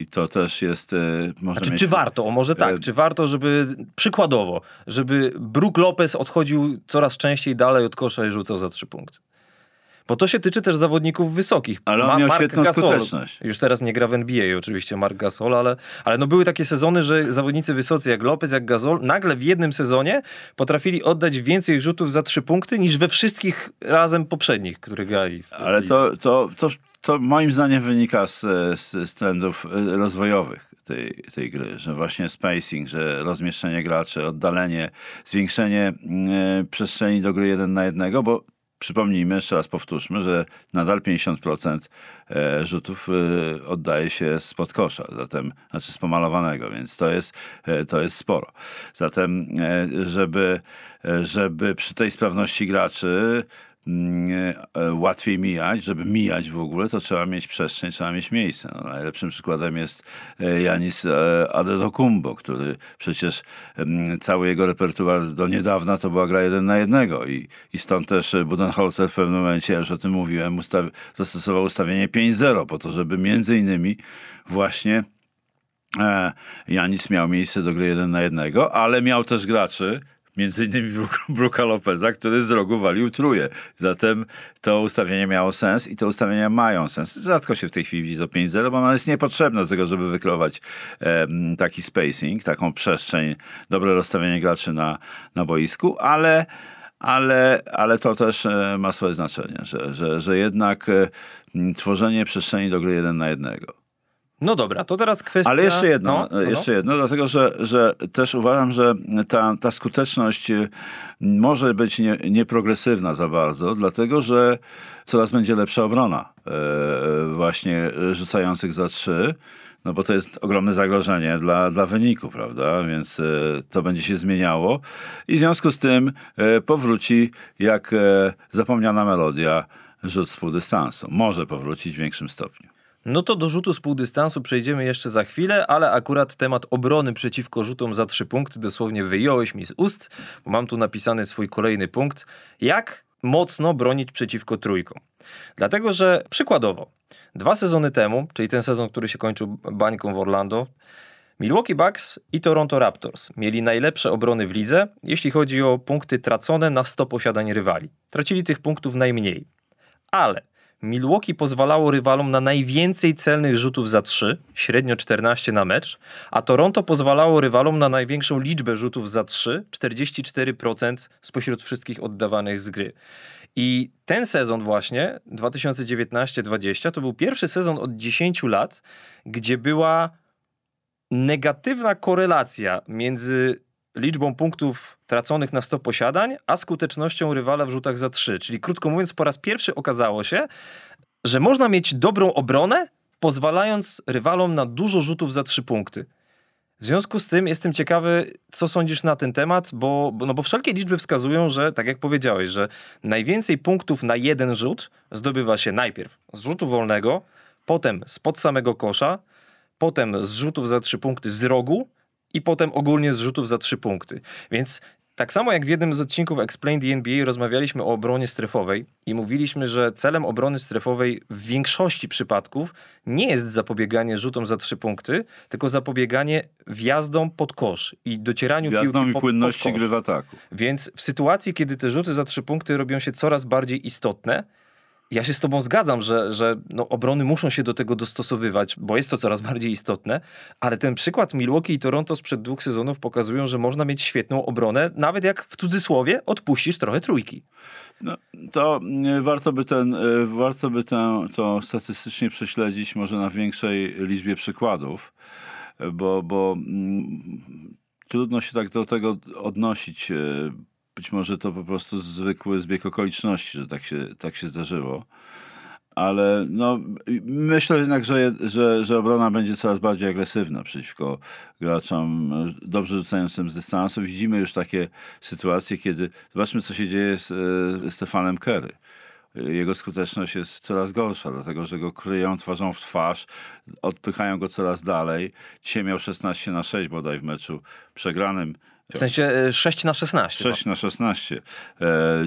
I to też jest. e, Może Znaczy, mieć... czy warto, o może tak, E, czy warto, żeby przykładowo, żeby Brook Lopez odchodził coraz częściej dalej od kosza i rzucał za trzy punkty? Bo to się tyczy też zawodników wysokich. Ale on miał świetną skuteczność. Już teraz nie gra w NBA oczywiście Mark Gasol, ale, ale no były takie sezony, że zawodnicy wysocy jak Lopez, jak Gasol nagle w jednym sezonie potrafili oddać więcej rzutów za trzy punkty niż we wszystkich razem poprzednich, które grali. W Ale to, to, to, to moim zdaniem wynika z, z, z trendów e, rozwojowych tej, tej gry, że właśnie spacing, że rozmieszczenie graczy, oddalenie, zwiększenie e, przestrzeni do gry jeden na jednego, bo przypomnijmy, jeszcze raz powtórzmy, że nadal 50% e, rzutów e, oddaje się spod kosza, zatem, znaczy z pomalowanego, więc to jest, e, to jest sporo. Zatem, żeby, żeby przy tej sprawności graczy łatwiej mijać, żeby mijać w ogóle, to trzeba mieć przestrzeń, trzeba mieć miejsce. No, najlepszym przykładem jest e, Janis e, Adetokumbo, który przecież em, cały jego repertuar do niedawna to była gra jeden na jednego i, i stąd też e, Budenholzer w pewnym momencie, ja już o tym mówiłem, ustaw, zastosował ustawienie 5-0 po to, żeby między innymi właśnie e, Janis miał miejsce do gry jeden na jednego, ale miał też graczy, między innymi Brooka Lopeza, który z rogu walił truje. Zatem to ustawienie miało sens i te ustawienia mają sens. Rzadko się w tej chwili widzi to 5-0, bo ono jest niepotrzebne do tego, żeby wykreować taki spacing, taką przestrzeń, dobre rozstawienie graczy na, na boisku, ale ale, ale to też e, ma swoje znaczenie, że, że, że jednak e, tworzenie przestrzeni do gry jeden na jednego. No dobra, to teraz kwestia... Ale jeszcze jedno, No, no, no. jeszcze jedno, dlatego że, że też uważam, że ta, ta skuteczność y, może być nie, nieprogresywna za bardzo, dlatego że coraz będzie lepsza obrona e, właśnie rzucających za trzy. No bo to jest ogromne zagrożenie dla, dla wyniku, prawda? Więc e, to będzie się zmieniało i w związku z tym e, powróci jak zapomniana melodia rzut z półdystansu. Może powrócić w większym stopniu. No to do rzutu z półdystansu przejdziemy jeszcze za chwilę, ale akurat temat obrony przeciwko rzutom za trzy punkty dosłownie wyjąłeś mi z ust, bo mam tu napisany swój kolejny punkt. Jak mocno bronić przeciwko trójkom? Dlatego, że przykładowo, dwa sezony temu, czyli ten sezon, który się kończył bańką w Orlando, Milwaukee Bucks i Toronto Raptors mieli najlepsze obrony w lidze, jeśli chodzi o punkty tracone na 100 posiadań rywali. Tracili tych punktów najmniej. Ale Milwaukee pozwalało rywalom na najwięcej celnych rzutów za 3, średnio 14 na mecz, a Toronto pozwalało rywalom na największą liczbę rzutów za 3, 44% spośród wszystkich oddawanych z gry. I ten sezon właśnie, 2019-20, to był pierwszy sezon od 10 lat, gdzie była negatywna korelacja między liczbą punktów traconych na 100 posiadań, a skutecznością rywala w rzutach za 3. Czyli krótko mówiąc, po raz pierwszy okazało się, że można mieć dobrą obronę, pozwalając rywalom na dużo rzutów za 3 punkty. W związku z tym jestem ciekawy, co sądzisz na ten temat, bo, no bo wszelkie liczby wskazują, że tak jak powiedziałeś, że najwięcej punktów na jeden rzut zdobywa się najpierw z rzutu wolnego, potem spod samego kosza, potem z rzutów za trzy punkty z rogu i potem ogólnie z rzutów za trzy punkty. Więc tak samo jak w jednym z odcinków Explain the NBA rozmawialiśmy o obronie strefowej i mówiliśmy, że celem obrony strefowej w większości przypadków nie jest zapobieganie rzutom za trzy punkty, tylko zapobieganie wjazdom pod kosz i docieraniu Wjazdom piłki i pod, płynności pod kosz. gry w ataku. Więc w sytuacji, kiedy te rzuty za trzy punkty robią się coraz bardziej istotne, ja się z tobą zgadzam, że, że no, obrony muszą się do tego dostosowywać, bo jest to coraz bardziej istotne, ale ten przykład Milwaukee i Toronto sprzed dwóch sezonów pokazują, że można mieć świetną obronę, nawet jak w cudzysłowie odpuścisz trochę trójki. No, to mm, warto by, ten, y, warto by tę, to statystycznie prześledzić może na większej liczbie przykładów, bo, bo mm, trudno się tak do tego odnosić. Być może to po prostu zwykły zbieg okoliczności, że tak się, tak się zdarzyło. Ale no, myślę jednak, że, że, że obrona będzie coraz bardziej agresywna przeciwko graczom dobrze rzucającym z dystansu. Widzimy już takie sytuacje, kiedy zobaczmy, co się dzieje z e, Stefanem Curry. Jego skuteczność jest coraz gorsza, dlatego że go kryją twarzą w twarz, odpychają go coraz dalej. Dzisiaj miał 16 na 6 bodaj w meczu przegranym. W sensie e, 6 na 16. 6 na 16. E,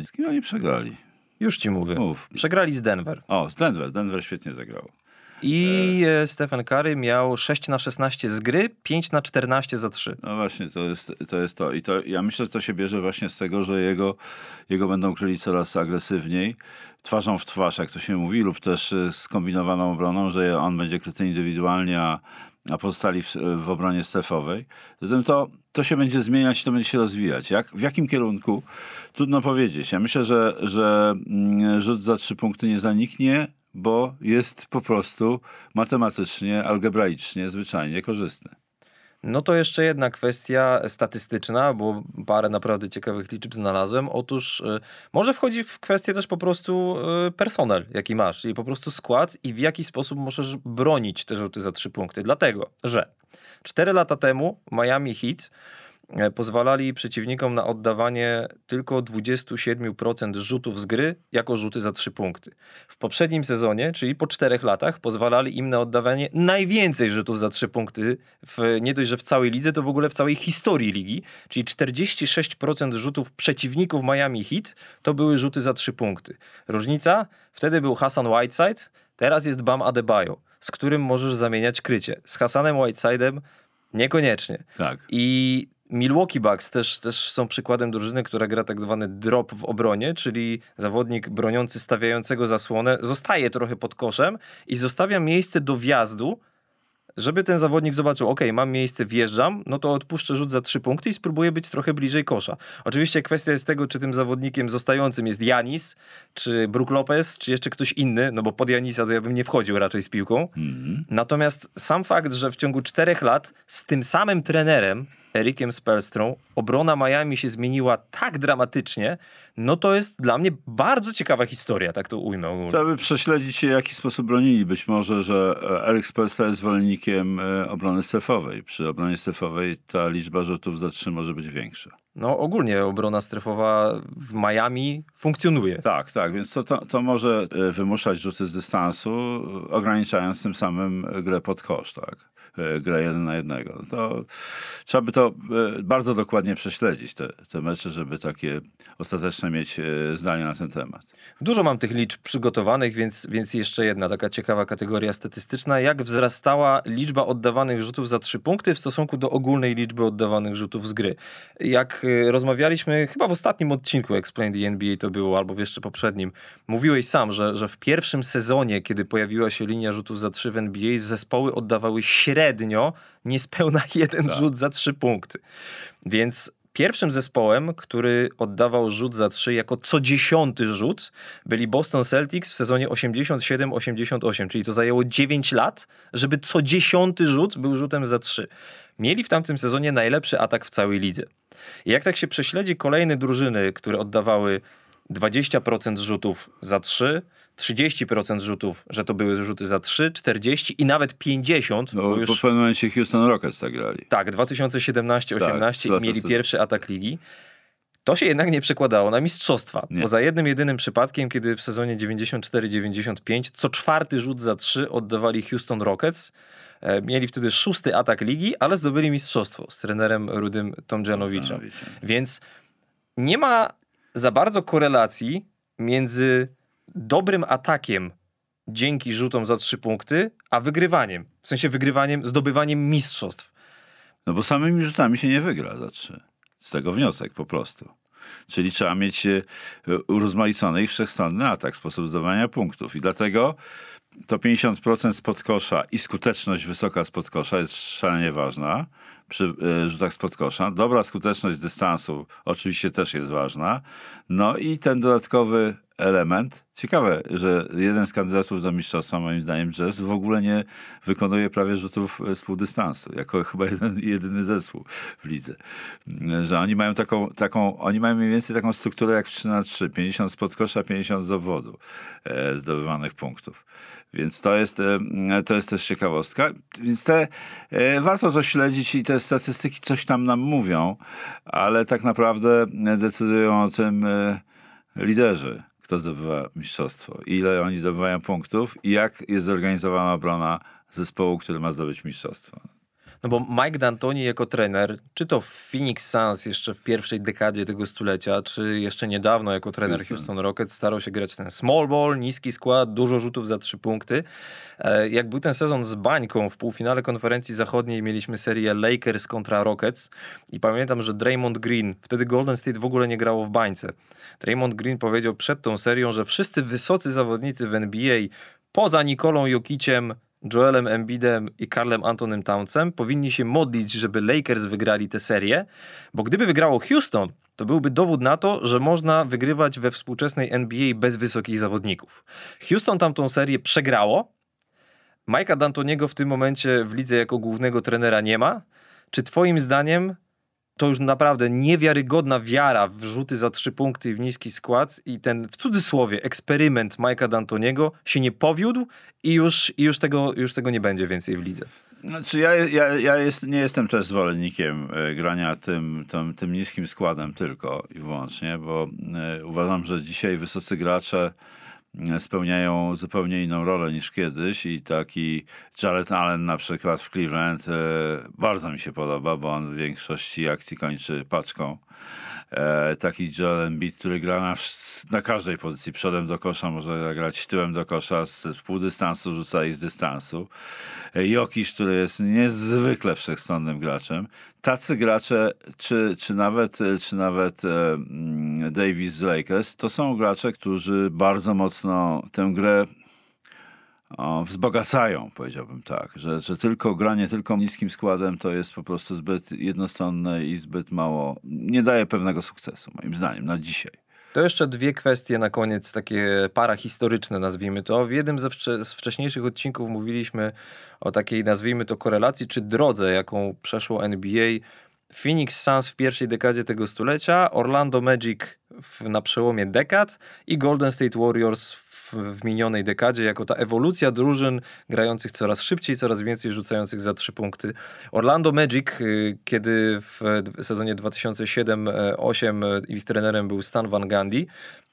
z kim oni przegrali? Już ci mówię. Mów. Przegrali z Denver. O, z Denver. Denver świetnie zagrał. I e, Stephen Curry miał 6 na 16 z gry, 5 na 14 za 3. No właśnie, to jest to. Jest to. I to, ja myślę, że to się bierze właśnie z tego, że jego, jego będą kryli coraz agresywniej, twarzą w twarz, jak to się mówi, lub też e, skombinowaną obroną, że on będzie kryty indywidualnie, a, a pozostali w, w obronie strefowej. Zatem to, to się będzie zmieniać to będzie się rozwijać. Jak, w jakim kierunku? Trudno powiedzieć. Ja myślę, że, że mm, rzut za trzy punkty nie zaniknie, bo jest po prostu matematycznie, algebraicznie, zwyczajnie korzystny. No to jeszcze jedna kwestia statystyczna, bo parę naprawdę ciekawych liczb znalazłem. Otóż y, może wchodzi w kwestię też po prostu y, personel, jaki masz, czyli po prostu skład i w jaki sposób możesz bronić te rzuty za trzy punkty. Dlatego, że cztery lata temu Miami Heat pozwalali przeciwnikom na oddawanie tylko 27% rzutów z gry jako rzuty za 3 punkty. W poprzednim sezonie, czyli po 4 latach, pozwalali im na oddawanie najwięcej rzutów za 3 punkty, w, nie dość, że w całej lidze, to w ogóle w całej historii ligi, czyli 46% rzutów przeciwników Miami Heat to były rzuty za 3 punkty. Różnica? Wtedy był Hassan Whiteside, teraz jest Bam Adebayo, z którym możesz zamieniać krycie. Z Hassanem Whitesidem niekoniecznie. Tak. I Milwaukee Bucks też, też są przykładem drużyny, która gra tak zwany drop w obronie, czyli zawodnik broniący stawiającego zasłonę zostaje trochę pod koszem i zostawia miejsce do wjazdu, żeby ten zawodnik zobaczył, ok, mam miejsce, wjeżdżam, no to odpuszczę rzut za trzy punkty i spróbuję być trochę bliżej kosza. Oczywiście kwestia jest tego, czy tym zawodnikiem zostającym jest Janis, czy Brook Lopez, czy jeszcze ktoś inny, no bo pod Janisa to ja bym nie wchodził raczej z piłką. Natomiast sam fakt, że w ciągu czterech lat z tym samym trenerem, Erikiem Spelstrą, obrona Miami się zmieniła tak dramatycznie, no to jest dla mnie bardzo ciekawa historia, tak to ujmę. Trzeba by prześledzić się, w jaki sposób bronili. Być może, że e, Eric Spelster jest zwolennikiem e, obrony strefowej. Przy obronie strefowej ta liczba rzutów za trzy może być większa. No ogólnie obrona strefowa w Miami funkcjonuje. Tak, tak, więc to, to, to może e, wymuszać rzuty z dystansu, ograniczając tym samym grę pod kosz, tak? E, Grę jeden na jednego. To trzeba by to e, bardzo dokładnie prześledzić, te, te mecze, żeby takie ostateczne mieć e, zdanie na ten temat. Dużo mam tych liczb przygotowanych, więc, więc jeszcze jedna taka ciekawa kategoria statystyczna. Jak wzrastała liczba oddawanych rzutów za trzy punkty w stosunku do ogólnej liczby oddawanych rzutów z gry? Jak rozmawialiśmy, chyba w ostatnim odcinku Explain the NBA to było, albo jeszcze poprzednim, mówiłeś sam, że, że w pierwszym sezonie, kiedy pojawiła się linia rzutów za trzy w NBA, zespoły oddawały średnio niespełna jeden rzut za trzy punkty. Więc Pierwszym zespołem, który oddawał rzut za trzy jako co dziesiąty rzut, byli Boston Celtics w sezonie 87-88, czyli to zajęło 9 lat, żeby co dziesiąty rzut był rzutem za trzy. Mieli w tamtym sezonie najlepszy atak w całej lidze. I jak tak się prześledzi kolejne drużyny, które oddawały 20% rzutów za 3, 30% rzutów, że to były rzuty za 3, 40 i nawet 50. No, bo już, w pewnym momencie Houston Rockets tak grali. tak, 2017-18 Tak, i mieli 2000. pierwszy atak ligi. To się jednak nie przekładało na mistrzostwa. Nie. Poza jednym jedynym przypadkiem, kiedy w sezonie 94-95 co czwarty rzut za 3 oddawali Houston Rockets. E, Mieli wtedy szósty atak ligi, ale zdobyli mistrzostwo z trenerem Rudym Tomjanowiczem. Tomjanowiczem. Więc nie ma za bardzo korelacji między dobrym atakiem dzięki rzutom za trzy punkty, a wygrywaniem. W sensie wygrywaniem, zdobywaniem mistrzostw. No bo samymi rzutami się nie wygra za trzy. Z tego wniosek po prostu. Czyli trzeba mieć e, urozmaicony i wszechstronny atak, sposób zdobywania punktów. I dlatego to 50% spod kosza i skuteczność wysoka spod kosza jest szalenie ważna przy e, rzutach spod kosza. Dobra skuteczność z dystansu oczywiście też jest ważna. No i ten dodatkowy element. Ciekawe, że jeden z kandydatów do mistrzostwa, moim zdaniem Jazz, w ogóle nie wykonuje prawie rzutów e, z półdystansu. Jako chyba jeden, jedyny zespół w lidze. Że oni mają taką, taką, oni mają mniej więcej taką strukturę jak w 3 na 3 50 spod kosza, 50 z obwodu e, zdobywanych punktów. Więc to jest, e, to jest też ciekawostka. Więc te, e, warto to śledzić i te statystyki coś tam nam mówią, ale tak naprawdę decydują o tym e, liderzy, kto zdobywa mistrzostwo, ile oni zdobywają punktów i jak jest zorganizowana obrona zespołu, który ma zdobyć mistrzostwo. No bo Mike D'Antoni jako trener, czy to w Phoenix Suns jeszcze w pierwszej dekadzie tego stulecia, czy jeszcze niedawno jako trener Houston. Houston Rockets starał się grać ten small ball, niski skład, dużo rzutów za trzy punkty. E, Jak był ten sezon z bańką w półfinale konferencji zachodniej mieliśmy serię Lakers kontra Rockets i pamiętam, że Draymond Green, wtedy Golden State w ogóle nie grało w bańce. Draymond Green powiedział przed tą serią, że wszyscy wysocy zawodnicy w NBA poza Nikolą Jokiciem, Joelem Embidem i Karlem Antonym Townsem powinni się modlić, żeby Lakers wygrali tę serię, bo gdyby wygrało Houston, to byłby dowód na to, że można wygrywać we współczesnej NBA bez wysokich zawodników. Houston tamtą serię przegrało. Mike'a D'Antoniego w tym momencie w lidze jako głównego trenera nie ma. Czy twoim zdaniem to już naprawdę niewiarygodna wiara w rzuty za trzy punkty i w niski skład i ten w cudzysłowie eksperyment Mike'a D'Antoniego się nie powiódł i już, i już, tego, już tego nie będzie więcej w lidze. Znaczy ja, ja, ja jest, nie jestem też zwolennikiem e, grania tym, tym, tym niskim składem tylko i wyłącznie, bo e, uważam, że dzisiaj wysocy gracze spełniają zupełnie inną rolę niż kiedyś i taki Jared Allen na przykład w Cleveland e, bardzo mi się podoba, bo on w większości akcji kończy paczką. E, taki Joel Embiid, który gra na, na każdej pozycji, przodem do kosza, może grać tyłem do kosza, z z półdystansu rzuca i z dystansu. E, Jokisz, który jest niezwykle wszechstronnym graczem. Tacy gracze, czy, czy nawet, czy nawet e, mm, Davis z Lakers, to są gracze, którzy bardzo mocno tę grę wzbogacają, powiedziałbym tak, że, że tylko granie tylko niskim składem to jest po prostu zbyt jednostronne i zbyt mało, nie daje pewnego sukcesu, moim zdaniem, na dzisiaj. To jeszcze dwie kwestie na koniec, takie parahistoryczne nazwijmy to. W jednym ze wcze- z wcześniejszych odcinków mówiliśmy o takiej, nazwijmy to, korelacji czy drodze, jaką przeszło NBA. Phoenix Suns w pierwszej dekadzie tego stulecia, Orlando Magic w, na przełomie dekad i Golden State Warriors w, w minionej dekadzie, jako ta ewolucja drużyn grających coraz szybciej, coraz więcej rzucających za trzy punkty. Orlando Magic, y, kiedy w sezonie 2007-2008 y, ich trenerem był Stan Van Gundy,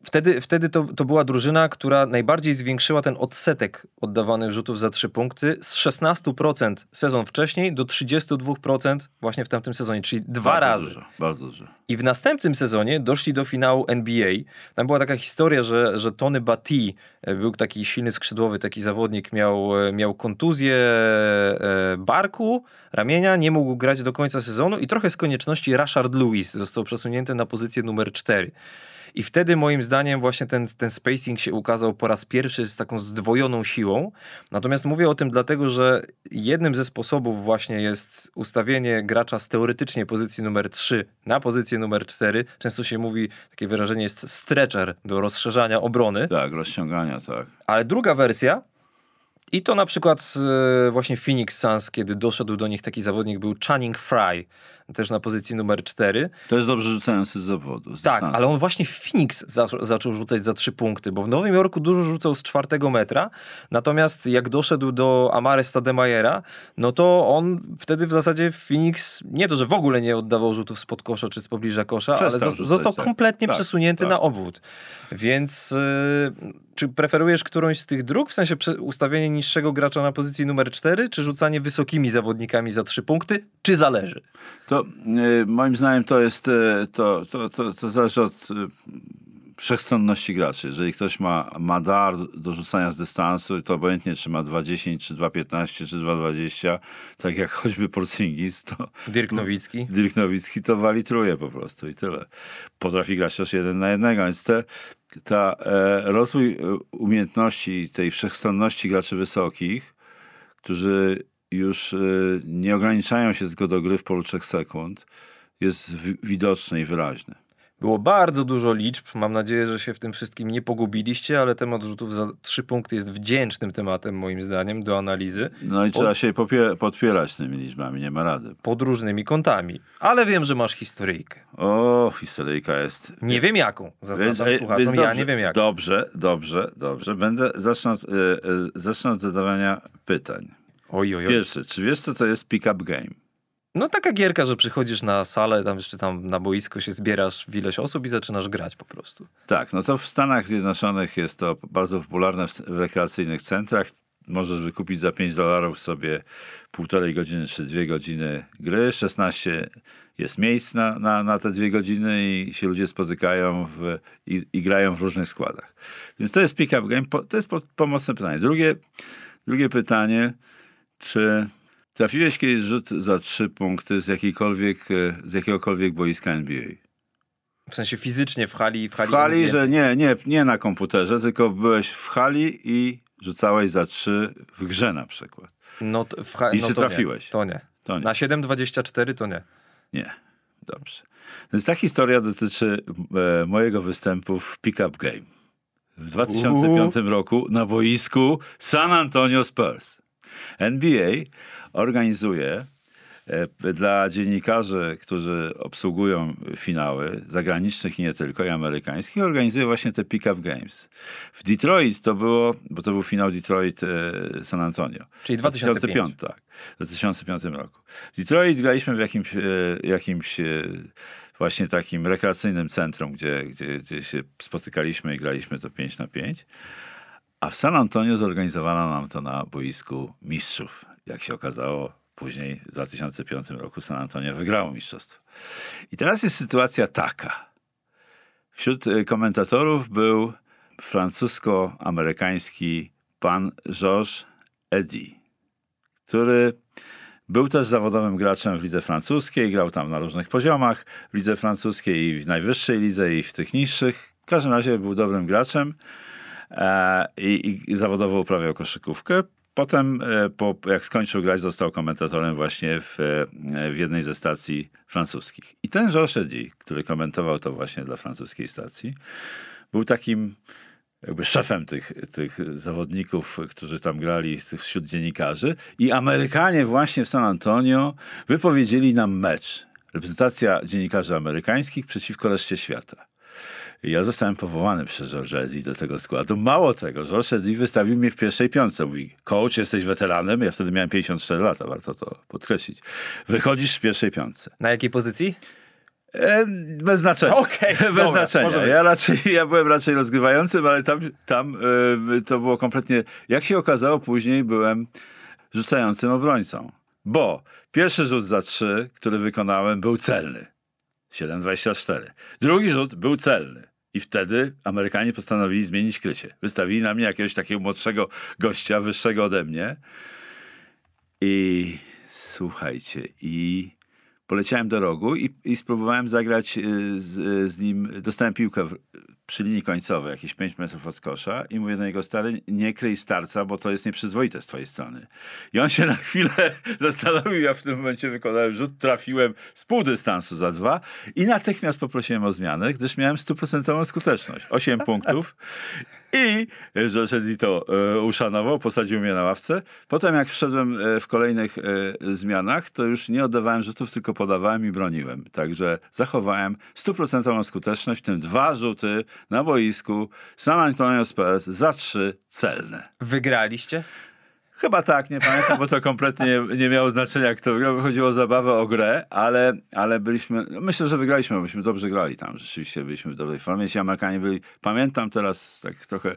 wtedy, wtedy to, to była drużyna, która najbardziej zwiększyła ten odsetek oddawanych rzutów za trzy punkty z 16% sezon wcześniej do 32% właśnie w tamtym sezonie, czyli dwa bardzo razy. Dużo, bardzo dużo. I w następnym sezonie doszli do finału NBA. Tam była taka historia, że, że Tony Batty e, był taki silny skrzydłowy, taki zawodnik, miał, e, miał kontuzję e, barku, ramienia, nie mógł grać do końca sezonu i trochę z konieczności Rashard Lewis został przesunięty na pozycję numer 4. I wtedy moim zdaniem właśnie ten, ten spacing się ukazał po raz pierwszy z taką zdwojoną siłą. Natomiast mówię o tym dlatego, że jednym ze sposobów właśnie jest ustawienie gracza z teoretycznie pozycji numer 3 na pozycję numer 4. Często się mówi, takie wyrażenie jest stretcher do rozszerzania obrony. Tak, rozciągania, tak. Ale druga wersja I to na przykład e, właśnie Phoenix Suns, kiedy doszedł do nich taki zawodnik, był Channing Fry, też na pozycji numer 4. Też dobrze rzucający z zawodu. Z Tak, dystansu. ale on właśnie w Phoenix za, zaczął rzucać za trzy punkty, bo w Nowym Jorku dużo rzucał z czwartego metra, natomiast jak doszedł do Amare Stademayera, no to on wtedy w zasadzie w Phoenix nie to, że w ogóle nie oddawał rzutów spod kosza czy z pobliża kosza, Przestał ale rzucać, został tak. kompletnie Tak, przesunięty tak. na obwód. Więc yy, czy preferujesz którąś z tych dróg, w sensie ustawienie niższego gracza na pozycji numer 4, czy rzucanie wysokimi zawodnikami za trzy punkty, czy zależy? To e, moim zdaniem to jest, e, to, to, to, to zależy od e, wszechstronności graczy. Jeżeli ktoś ma, ma dar do rzucania z dystansu, to obojętnie czy ma 2,10, czy 2,15, czy 2,20, tak jak choćby Porzingis, to Dirk Nowicki. Dirk Nowicki to wali truje po prostu i tyle. Potrafi grać też jeden na jednego, więc te, ta e, rozwój e, umiejętności tej wszechstronności graczy wysokich, którzy już e, nie ograniczają się tylko do gry w polu 3 sekund, jest wi- widoczny i wyraźny. Było bardzo dużo liczb. Mam nadzieję, że się w tym wszystkim nie pogubiliście, ale temat rzutów za trzy punkty jest wdzięcznym tematem, moim zdaniem, do analizy No i trzeba się podpierać tymi liczbami, nie ma rady. pod różnymi kątami. Ale wiem, że masz historyjkę. O, historyjka jest. Nie wiem jaką. Zaznaczam e, słuchaczom, więc ja nie wiem jaką. Dobrze, dobrze, dobrze. Będę, zacznę, od, e, zacznę od zadawania pytań. Oj, oj, oj. Pierwsze, czy wiesz, co to jest pick-up game? No taka gierka, że przychodzisz na salę, tam jeszcze tam na boisko się zbierasz w ileś osób i zaczynasz grać po prostu. Tak, no to w Stanach Zjednoczonych jest to bardzo popularne w, w rekreacyjnych centrach. Możesz wykupić za 5 dolarów sobie półtorej godziny czy dwie godziny gry. 16 jest miejsc na, na, na te dwie godziny i się ludzie spotykają w, i, i grają w różnych składach. Więc to jest pick-up game. To jest po, pomocne pytanie. Drugie, drugie pytanie, czy trafiłeś kiedyś rzut za trzy punkty z, jakiejkolwiek, e, z jakiegokolwiek boiska NBA? W sensie fizycznie w hali. W hali, W hali, że nie, nie, nie na komputerze, tylko byłeś w hali i rzucałeś za trzy w grze na przykład. No, to- w ha... I no czy to nie. trafiłeś? To nie. To nie. Na 7,24 to nie. Nie. Dobrze. Więc ta historia dotyczy e, mojego występu w Pickup Game. W 2005 roku na boisku San Antonio Spurs. NBA organizuje e, dla dziennikarzy, którzy obsługują finały zagranicznych i nie tylko, i amerykańskich, organizuje właśnie te pick-up games. W Detroit to było, bo to był finał Detroit-San Antonio. Czyli 2005. tak. W 2005 roku. W Detroit graliśmy w jakimś, e, jakimś e, właśnie takim rekreacyjnym centrum, gdzie, gdzie, gdzie się spotykaliśmy i graliśmy to 5 na 5. A w San Antonio zorganizowano nam to na boisku mistrzów. Jak się okazało, później w 2005 roku San Antonio wygrało mistrzostwo. I teraz jest sytuacja taka. Wśród e, komentatorów był francusko-amerykański pan Georges Eddy, który był też zawodowym graczem w lidze francuskiej, grał tam na różnych poziomach, w lidze francuskiej i w najwyższej lidze i w tych niższych. W każdym razie był dobrym graczem i, i zawodowo uprawiał koszykówkę. Potem, e, po, jak skończył grać, został komentatorem właśnie w, e, w jednej ze stacji francuskich. I ten Georges Eddy, który komentował to właśnie dla francuskiej stacji, był takim jakby szefem tych, tych zawodników, którzy tam grali wśród dziennikarzy. I Amerykanie właśnie w San Antonio wypowiedzieli nam mecz. Reprezentacja dziennikarzy amerykańskich przeciwko reszcie świata. Ja zostałem powołany przez George Eddy do tego składu. Mało tego, George Eddy wystawił mnie w pierwszej piątce. Mówi, coach, jesteś weteranem. Ja wtedy miałem 54 lata, warto to podkreślić. Wychodzisz w pierwszej piątce. Na jakiej pozycji? E, bez znaczenia. Okej, bez dobra, znaczenia. możemy. Ja raczej, ja byłem raczej rozgrywającym, ale tam, tam e, to było kompletnie. Jak się okazało, później byłem rzucającym obrońcą. Bo pierwszy rzut za trzy, który wykonałem, był celny. 7,24. Drugi rzut był celny. I wtedy Amerykanie postanowili zmienić krycie. Wystawili na mnie jakiegoś takiego młodszego gościa, wyższego ode mnie. I słuchajcie, i poleciałem do rogu i, i spróbowałem zagrać y, z, z nim. Dostałem piłkę w, przy linii końcowej, jakieś 5 metrów od kosza i mówię do niego, stary, nie kryj starca, bo to jest nieprzyzwoite z twojej strony. I on się na chwilę zastanowił, ja w tym momencie wykonałem rzut, trafiłem z pół dystansu za dwa i natychmiast poprosiłem o zmianę, gdyż miałem stuprocentową skuteczność. 8 punktów. I Josh Edito e, uszanował, posadził mnie na ławce. Potem jak wszedłem e, w kolejnych e, zmianach, to już nie oddawałem rzutów, tylko podawałem i broniłem. Także zachowałem stuprocentową skuteczność, w tym dwa rzuty na boisku San Antonio Spurs za trzy celne. Wygraliście? Chyba tak, nie pamiętam, bo to kompletnie nie miało znaczenia, kto wygrał. Chodziło o zabawę, o grę, ale, ale byliśmy, no myślę, że wygraliśmy, bo myśmy dobrze grali tam. Rzeczywiście byliśmy w dobrej formie. Ci Amerykanie byli, pamiętam teraz tak trochę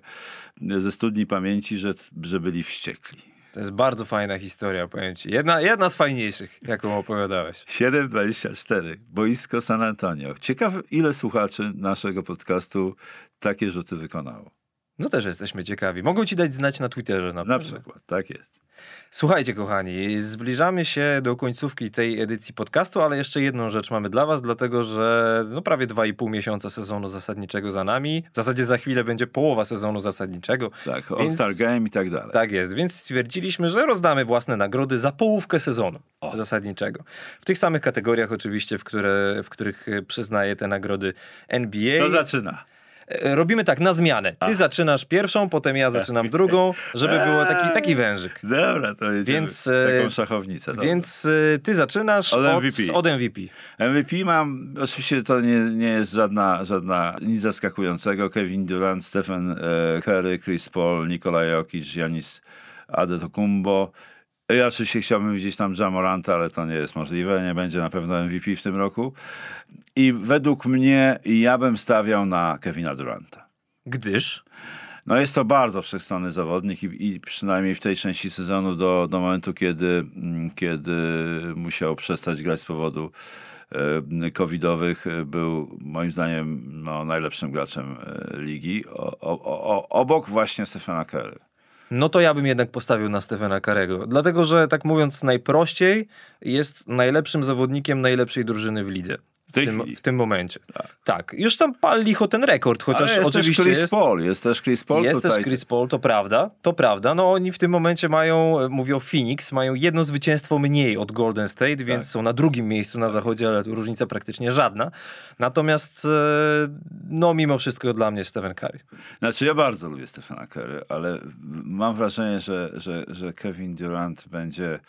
ze studni pamięci, że, że byli wściekli. To jest bardzo fajna historia, powiem ci. Jedna, jedna z fajniejszych, jaką opowiadałeś. 7,24. Boisko San Antonio. Ciekaw, ile słuchaczy naszego podcastu takie rzuty wykonało. No też jesteśmy ciekawi. Mogą ci dać znać na Twitterze na, Na przykład, tak jest. Słuchajcie, kochani, zbliżamy się do końcówki tej edycji podcastu, ale jeszcze jedną rzecz mamy dla Was, dlatego że no prawie 2,5 miesiąca sezonu zasadniczego za nami. W zasadzie za chwilę będzie połowa sezonu zasadniczego. Tak, Więc- All-Star Game i tak dalej. Tak jest, więc stwierdziliśmy, że rozdamy własne nagrody za połówkę sezonu O. zasadniczego. W tych samych kategoriach oczywiście, w, które, w których przyznaje te nagrody NBA. To zaczyna. E, Robimy tak, na zmianę. Ty zaczynasz pierwszą, potem ja zaczynam drugą, żeby było taki, taki wężyk. Dobra, to jedziemy. Więc, e, Taką szachownicę. dobra. Więc y, ty zaczynasz Od od, MVP. od MVP. MVP mam, oczywiście to nie, nie jest żadna, żadna nic zaskakującego. Kevin Durant, Stephen e, Curry, Chris Paul, Nikola Jokic, Janis Adetokumbo. Ja oczywiście chciałbym widzieć tam Jamoranta, ale to nie jest możliwe. Nie będzie na pewno MVP w tym roku. I według mnie ja bym stawiał na Kevina Duranta. Gdyż No jest to bardzo wszechstronny zawodnik i, i przynajmniej w tej części sezonu do, do momentu, kiedy, mm, kiedy musiał przestać grać z powodu e, covidowych, e, był moim zdaniem no, najlepszym graczem e, ligi. O, o, o, obok właśnie Stefana Curry. No to ja bym jednak postawił na Stevena Karego. Dlatego, że tak mówiąc najprościej, jest najlepszym zawodnikiem najlepszej drużyny w lidze. W tym, w tym momencie. Tak. Już tam pal licho ten rekord, chociaż Ale jest oczywiście też Chris jest... Paul, jest też Chris Paul Jest tutaj. też Chris Paul, to prawda, to prawda. No oni w tym momencie mają, mówię o Phoenix, mają jedno zwycięstwo mniej od Golden State, więc Tak. są na drugim miejscu na zachodzie, ale różnica praktycznie żadna. Natomiast, e, no mimo wszystko dla mnie Stephen Curry. Znaczy ja bardzo lubię Stefana Curry, ale mam wrażenie, że, że, że Kevin Durant będzie,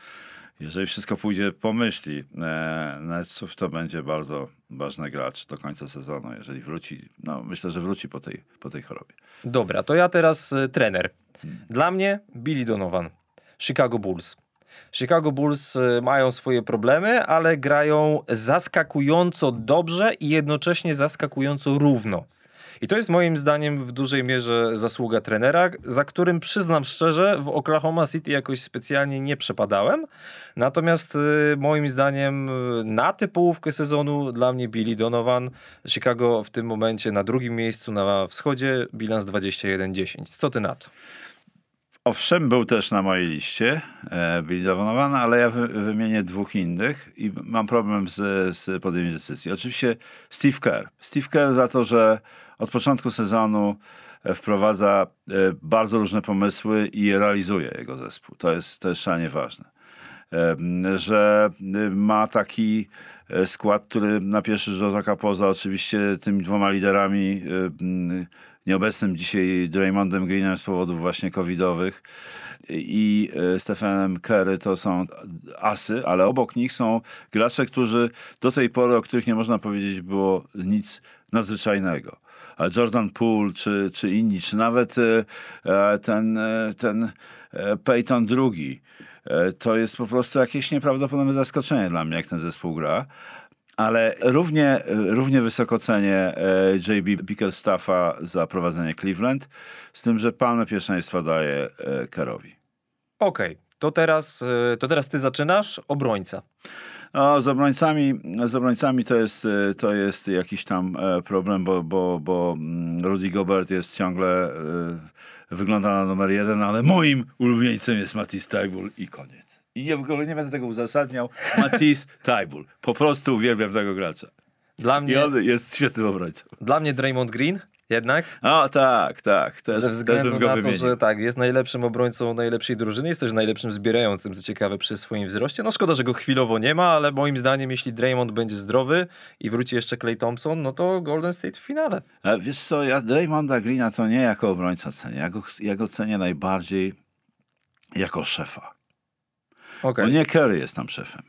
jeżeli wszystko pójdzie po myśli e, Netsów, to będzie bardzo ważny gracz do końca sezonu, jeżeli wróci. No myślę, że wróci po tej, po tej chorobie. Dobra, to ja teraz e, trener. Dla mnie Billy Donovan, Chicago Bulls. Chicago Bulls e, mają swoje problemy, ale grają zaskakująco dobrze i jednocześnie zaskakująco równo. I to jest moim zdaniem w dużej mierze zasługa trenera, za którym przyznam szczerze, w Oklahoma City jakoś specjalnie nie przepadałem. Natomiast e, moim zdaniem e, na tę połówkę sezonu dla mnie Billy Donovan, Chicago w tym momencie na drugim miejscu na wschodzie, bilans 21-10. Co ty na to? Owszem, był też na mojej liście e, Billy Donovan, ale ja wy, wymienię dwóch innych i mam problem z, z podjęciem decyzji. Oczywiście Steve Kerr. Steve Kerr za to, że od początku sezonu e, wprowadza e, bardzo różne pomysły i je realizuje jego zespół. To jest, to jest szalenie ważne. Że e, ma taki e, skład, który na pierwszy rzut oka poza oczywiście tymi dwoma liderami m, nieobecnym dzisiaj Draymondem Greenem z powodów właśnie covidowych i e, Stephenem Curry to są asy, ale obok nich są gracze, którzy do tej pory, o których nie można powiedzieć było nic nadzwyczajnego. Jordan Poole, czy, czy inni, czy nawet e, e, ten, e, ten Peyton II, to jest po prostu jakieś nieprawdopodobne zaskoczenie dla mnie, jak ten zespół gra. Ale równie, równie wysoko cenię JB Bickerstaffa za prowadzenie Cleveland, z tym, że palmę pierwszeństwa daje Kerowi. Okej, to, teraz, to teraz ty zaczynasz. Obrońca. No, z obrońcami, z obrońcami to, jest, e, to jest jakiś tam e, problem, bo, bo, bo mm, Rudy Gobert jest ciągle, e, wygląda na numer jeden, ale moim ulubieńcem jest Matisse Taibul i koniec. I nie, w ogóle nie będę tego uzasadniał. Matisse Taibul. Po prostu uwielbiam tego gracza. Dla I mnie, on jest świetnym obrońcą. dla mnie Draymond Green. Jednak? O tak, tak. Też, Ze względu na to, wymienił. że tak, jest najlepszym obrońcą najlepszej drużyny, jest też najlepszym zbierającym, co ciekawe, przy swoim wzroście. No szkoda, że go chwilowo nie ma, ale moim zdaniem, jeśli Draymond będzie zdrowy i wróci jeszcze Clay Thompson, no to Golden State w finale. A wiesz co, ja Draymonda Greena to nie jako obrońca cenię. Ja go, ja go cenię najbardziej jako szefa. Okej. Bo nie Curry jest tam szefem.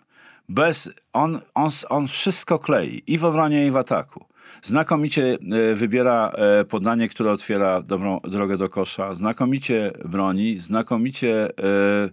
Bez, on, on, on wszystko klei i w obronie, i w ataku. Znakomicie e, wybiera e, podanie, które otwiera dobrą drogę do kosza. Znakomicie broni, znakomicie e,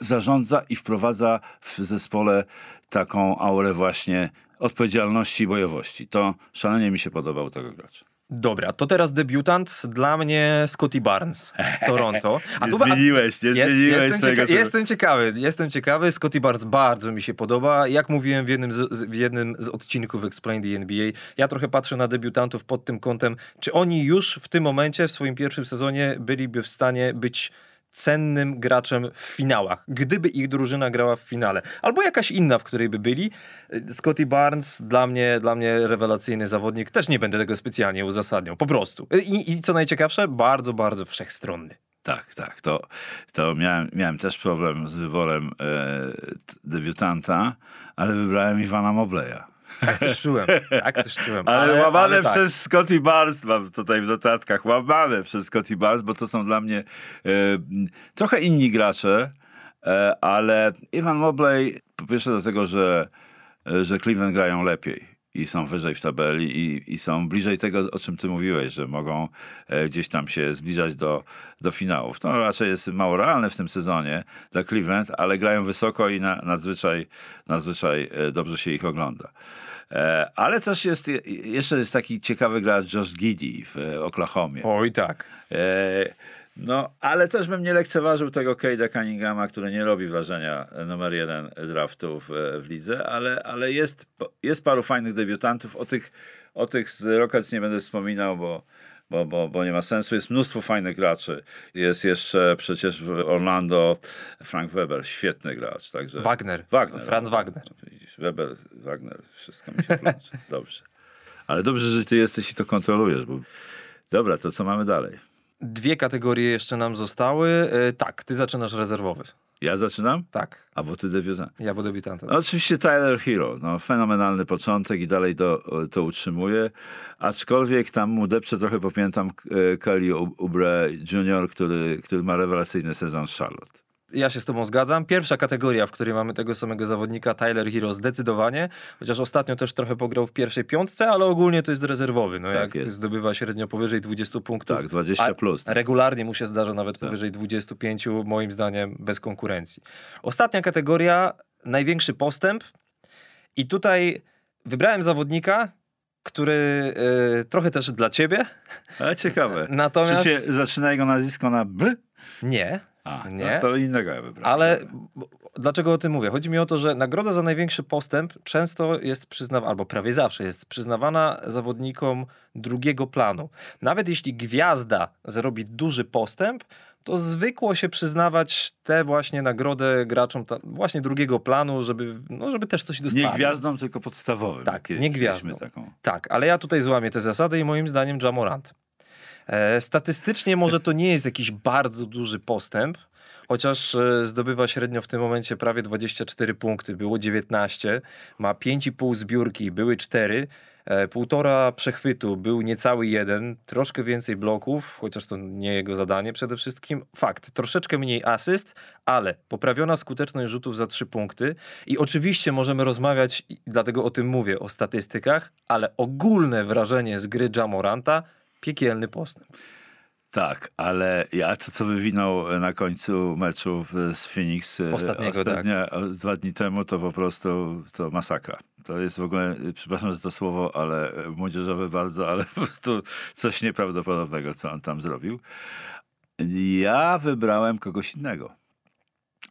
zarządza i wprowadza w zespole taką aurę właśnie odpowiedzialności i bojowości. To szalenie mi się podobał tego gracza. Dobra, to teraz debiutant dla mnie Scotty Barnes z Toronto. Nie tu- zmieniłeś, nie jest, zmieniłeś jestem, cieka- jestem ciekawy, jestem ciekawy. Scotty Barnes bardzo mi się podoba. Jak mówiłem w jednym z, z- w jednym z odcinków Explain the NBA, ja trochę patrzę na debiutantów pod tym kątem, czy oni już w tym momencie, w swoim pierwszym sezonie byliby w stanie być cennym graczem w finałach, gdyby ich drużyna grała w finale. Albo jakaś inna, w której by byli. Scotty Barnes dla mnie, dla mnie rewelacyjny zawodnik. Też nie będę tego specjalnie uzasadniał. Po prostu. I, i co najciekawsze, bardzo, bardzo wszechstronny. Tak, tak. To, to miałem, miałem też problem z wyborem e, debiutanta, ale wybrałem Iwana Mobleya. Tak też czułem. Tak też czułem. Ale, łamane ale tak. przez Scotty Barnes, mam tutaj w notatkach, łamane przez Scotty Barnes, bo to są dla mnie e, trochę inni gracze, e, ale Iwan Mobley, po pierwsze dlatego, że, e, że Cleveland grają lepiej i są wyżej w tabeli i, i są bliżej tego, o czym ty mówiłeś, że mogą e, gdzieś tam się zbliżać do, do finałów. To raczej jest mało realne w tym sezonie dla Cleveland, ale grają wysoko i na, nadzwyczaj, nadzwyczaj dobrze się ich ogląda. E, Ale też jest, jeszcze jest taki ciekawy gracz Josh Giddy w e, Oklahomie. Oj tak. E, No, ale też bym nie lekceważył tego Cade'a Cunninghama, który nie robi wrażenia numer jeden draftu w, w lidze, ale, ale jest, jest paru fajnych debiutantów. O tych, o tych z Rockets nie będę wspominał, bo, bo, bo, bo nie ma sensu. Jest mnóstwo fajnych graczy. Jest jeszcze przecież w Orlando Frank Weber, świetny gracz. Także... Wagner. Wagner. Franz Wagner. Weber, Wagner, wszystko mi się plącze. Dobrze. Ale dobrze, że ty jesteś i to kontrolujesz, bo... Dobra, to co mamy dalej? Dwie kategorie jeszcze nam zostały. E, tak, ty zaczynasz rezerwowy. Ja zaczynam? Tak, A bo ty debiutant. ja był debiutantem. No, oczywiście Tyler Hero. No, fenomenalny początek i dalej to, to utrzymuje. Aczkolwiek tam mu depcze trochę popamiętam e, Kelly Oubre Jr., który, który ma rewelacyjny sezon z Charlotte. Ja się z tobą zgadzam. Pierwsza kategoria, w której mamy tego samego zawodnika, Tyler Hero zdecydowanie, chociaż ostatnio też trochę pograł w pierwszej piątce, ale ogólnie to jest rezerwowy. No Tak jak jest. zdobywa średnio powyżej 20 punktów. Tak, 20 a plus. Tak. Regularnie mu się zdarza nawet powyżej 25, moim zdaniem bez konkurencji. Ostatnia kategoria, największy postęp. I tutaj wybrałem zawodnika, który e, trochę też dla ciebie, Ale ciekawe. natomiast Czy się zaczyna jego nazwisko na B? nie. A, Nie. No, to innego ja wybrałem. Ale dlaczego o tym mówię? Chodzi mi o to, że nagroda za największy postęp często jest przyznawana, albo prawie zawsze jest przyznawana zawodnikom drugiego planu. Nawet jeśli gwiazda zrobi duży postęp, to zwykło się przyznawać tę właśnie nagrodę graczom ta, właśnie drugiego planu, żeby, no, żeby też coś dostali. Nie gwiazdą, tylko podstawowym. Tak, nie gwiazdą. Taką. Tak, ale ja tutaj złamię te zasady i moim zdaniem Jamorant. E, statystycznie może to nie jest jakiś bardzo duży postęp, chociaż e, zdobywa średnio w tym momencie prawie 24 punkty, było 19, ma 5,5 zbiórki, były 4, e, półtora przechwytu, był niecały jeden, troszkę więcej bloków, chociaż to nie jego zadanie przede wszystkim. Fakt, troszeczkę mniej asyst, ale poprawiona skuteczność rzutów za 3 punkty i oczywiście możemy rozmawiać, dlatego o tym mówię, o statystykach, ale ogólne wrażenie z gry Jamoranta, piekielny postęp. Tak, ale ja to, co wywinął na końcu meczu z Phoenix e, Ostatniego, tak. ostatnia- o- dwa dni temu, to po prostu to masakra. To jest w ogóle, e, przepraszam za to słowo, ale e, młodzieżowe bardzo, ale po prostu coś nieprawdopodobnego, co on tam zrobił. Ja wybrałem kogoś innego.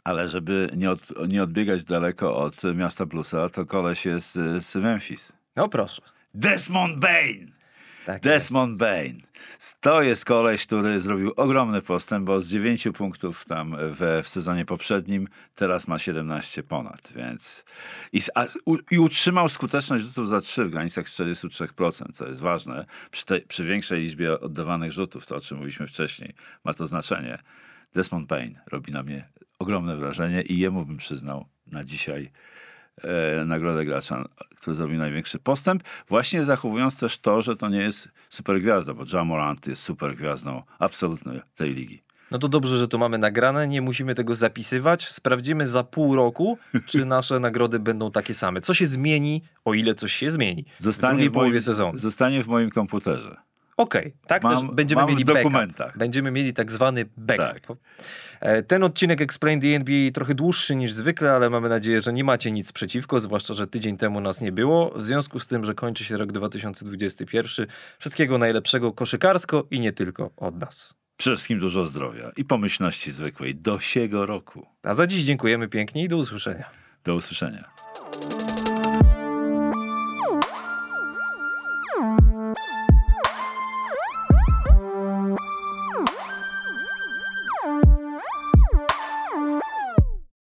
Ale żeby nie, od, nie odbiegać daleko od miasta Bluesa, to koleś jest z- z Memphis. No proszę. Desmond Bain! Tak Desmond Bain. To jest koleś, który zrobił ogromny postęp, bo z 9 punktów tam w, w sezonie poprzednim teraz ma 17 ponad, więc i, a, u, i utrzymał skuteczność rzutów za 3 w granicach 43%, co jest ważne. Przy, te, przy większej liczbie oddawanych rzutów, to o czym mówiliśmy wcześniej, ma to znaczenie. Desmond Bain robi na mnie ogromne wrażenie i jemu bym przyznał na dzisiaj nagrodę gracza, który zrobił największy postęp, właśnie zachowując też to, że to nie jest supergwiazda, bo Ja Morant jest supergwiazdą absolutnie tej ligi. No to dobrze, że to mamy nagrane, nie musimy tego zapisywać. Sprawdzimy za pół roku, czy nasze nagrody będą takie same. Co się zmieni, o ile coś się zmieni w drugiej w połowie moim, sezonu. Zostanie w moim komputerze. Okej, tak Mam- też będziemy mam w mieli backup. dokumentach. Będziemy mieli tak zwany backup. Tak. E, Ten odcinek Explain the NBA trochę dłuższy niż zwykle, ale mamy nadzieję, że nie macie nic przeciwko, zwłaszcza, że tydzień temu nas nie było. W związku z tym, że kończy się rok 2021, wszystkiego najlepszego koszykarsko i nie tylko od nas. Przede wszystkim dużo zdrowia i pomyślności zwykłej do siego roku. A za dziś dziękujemy pięknie i do usłyszenia. Do usłyszenia.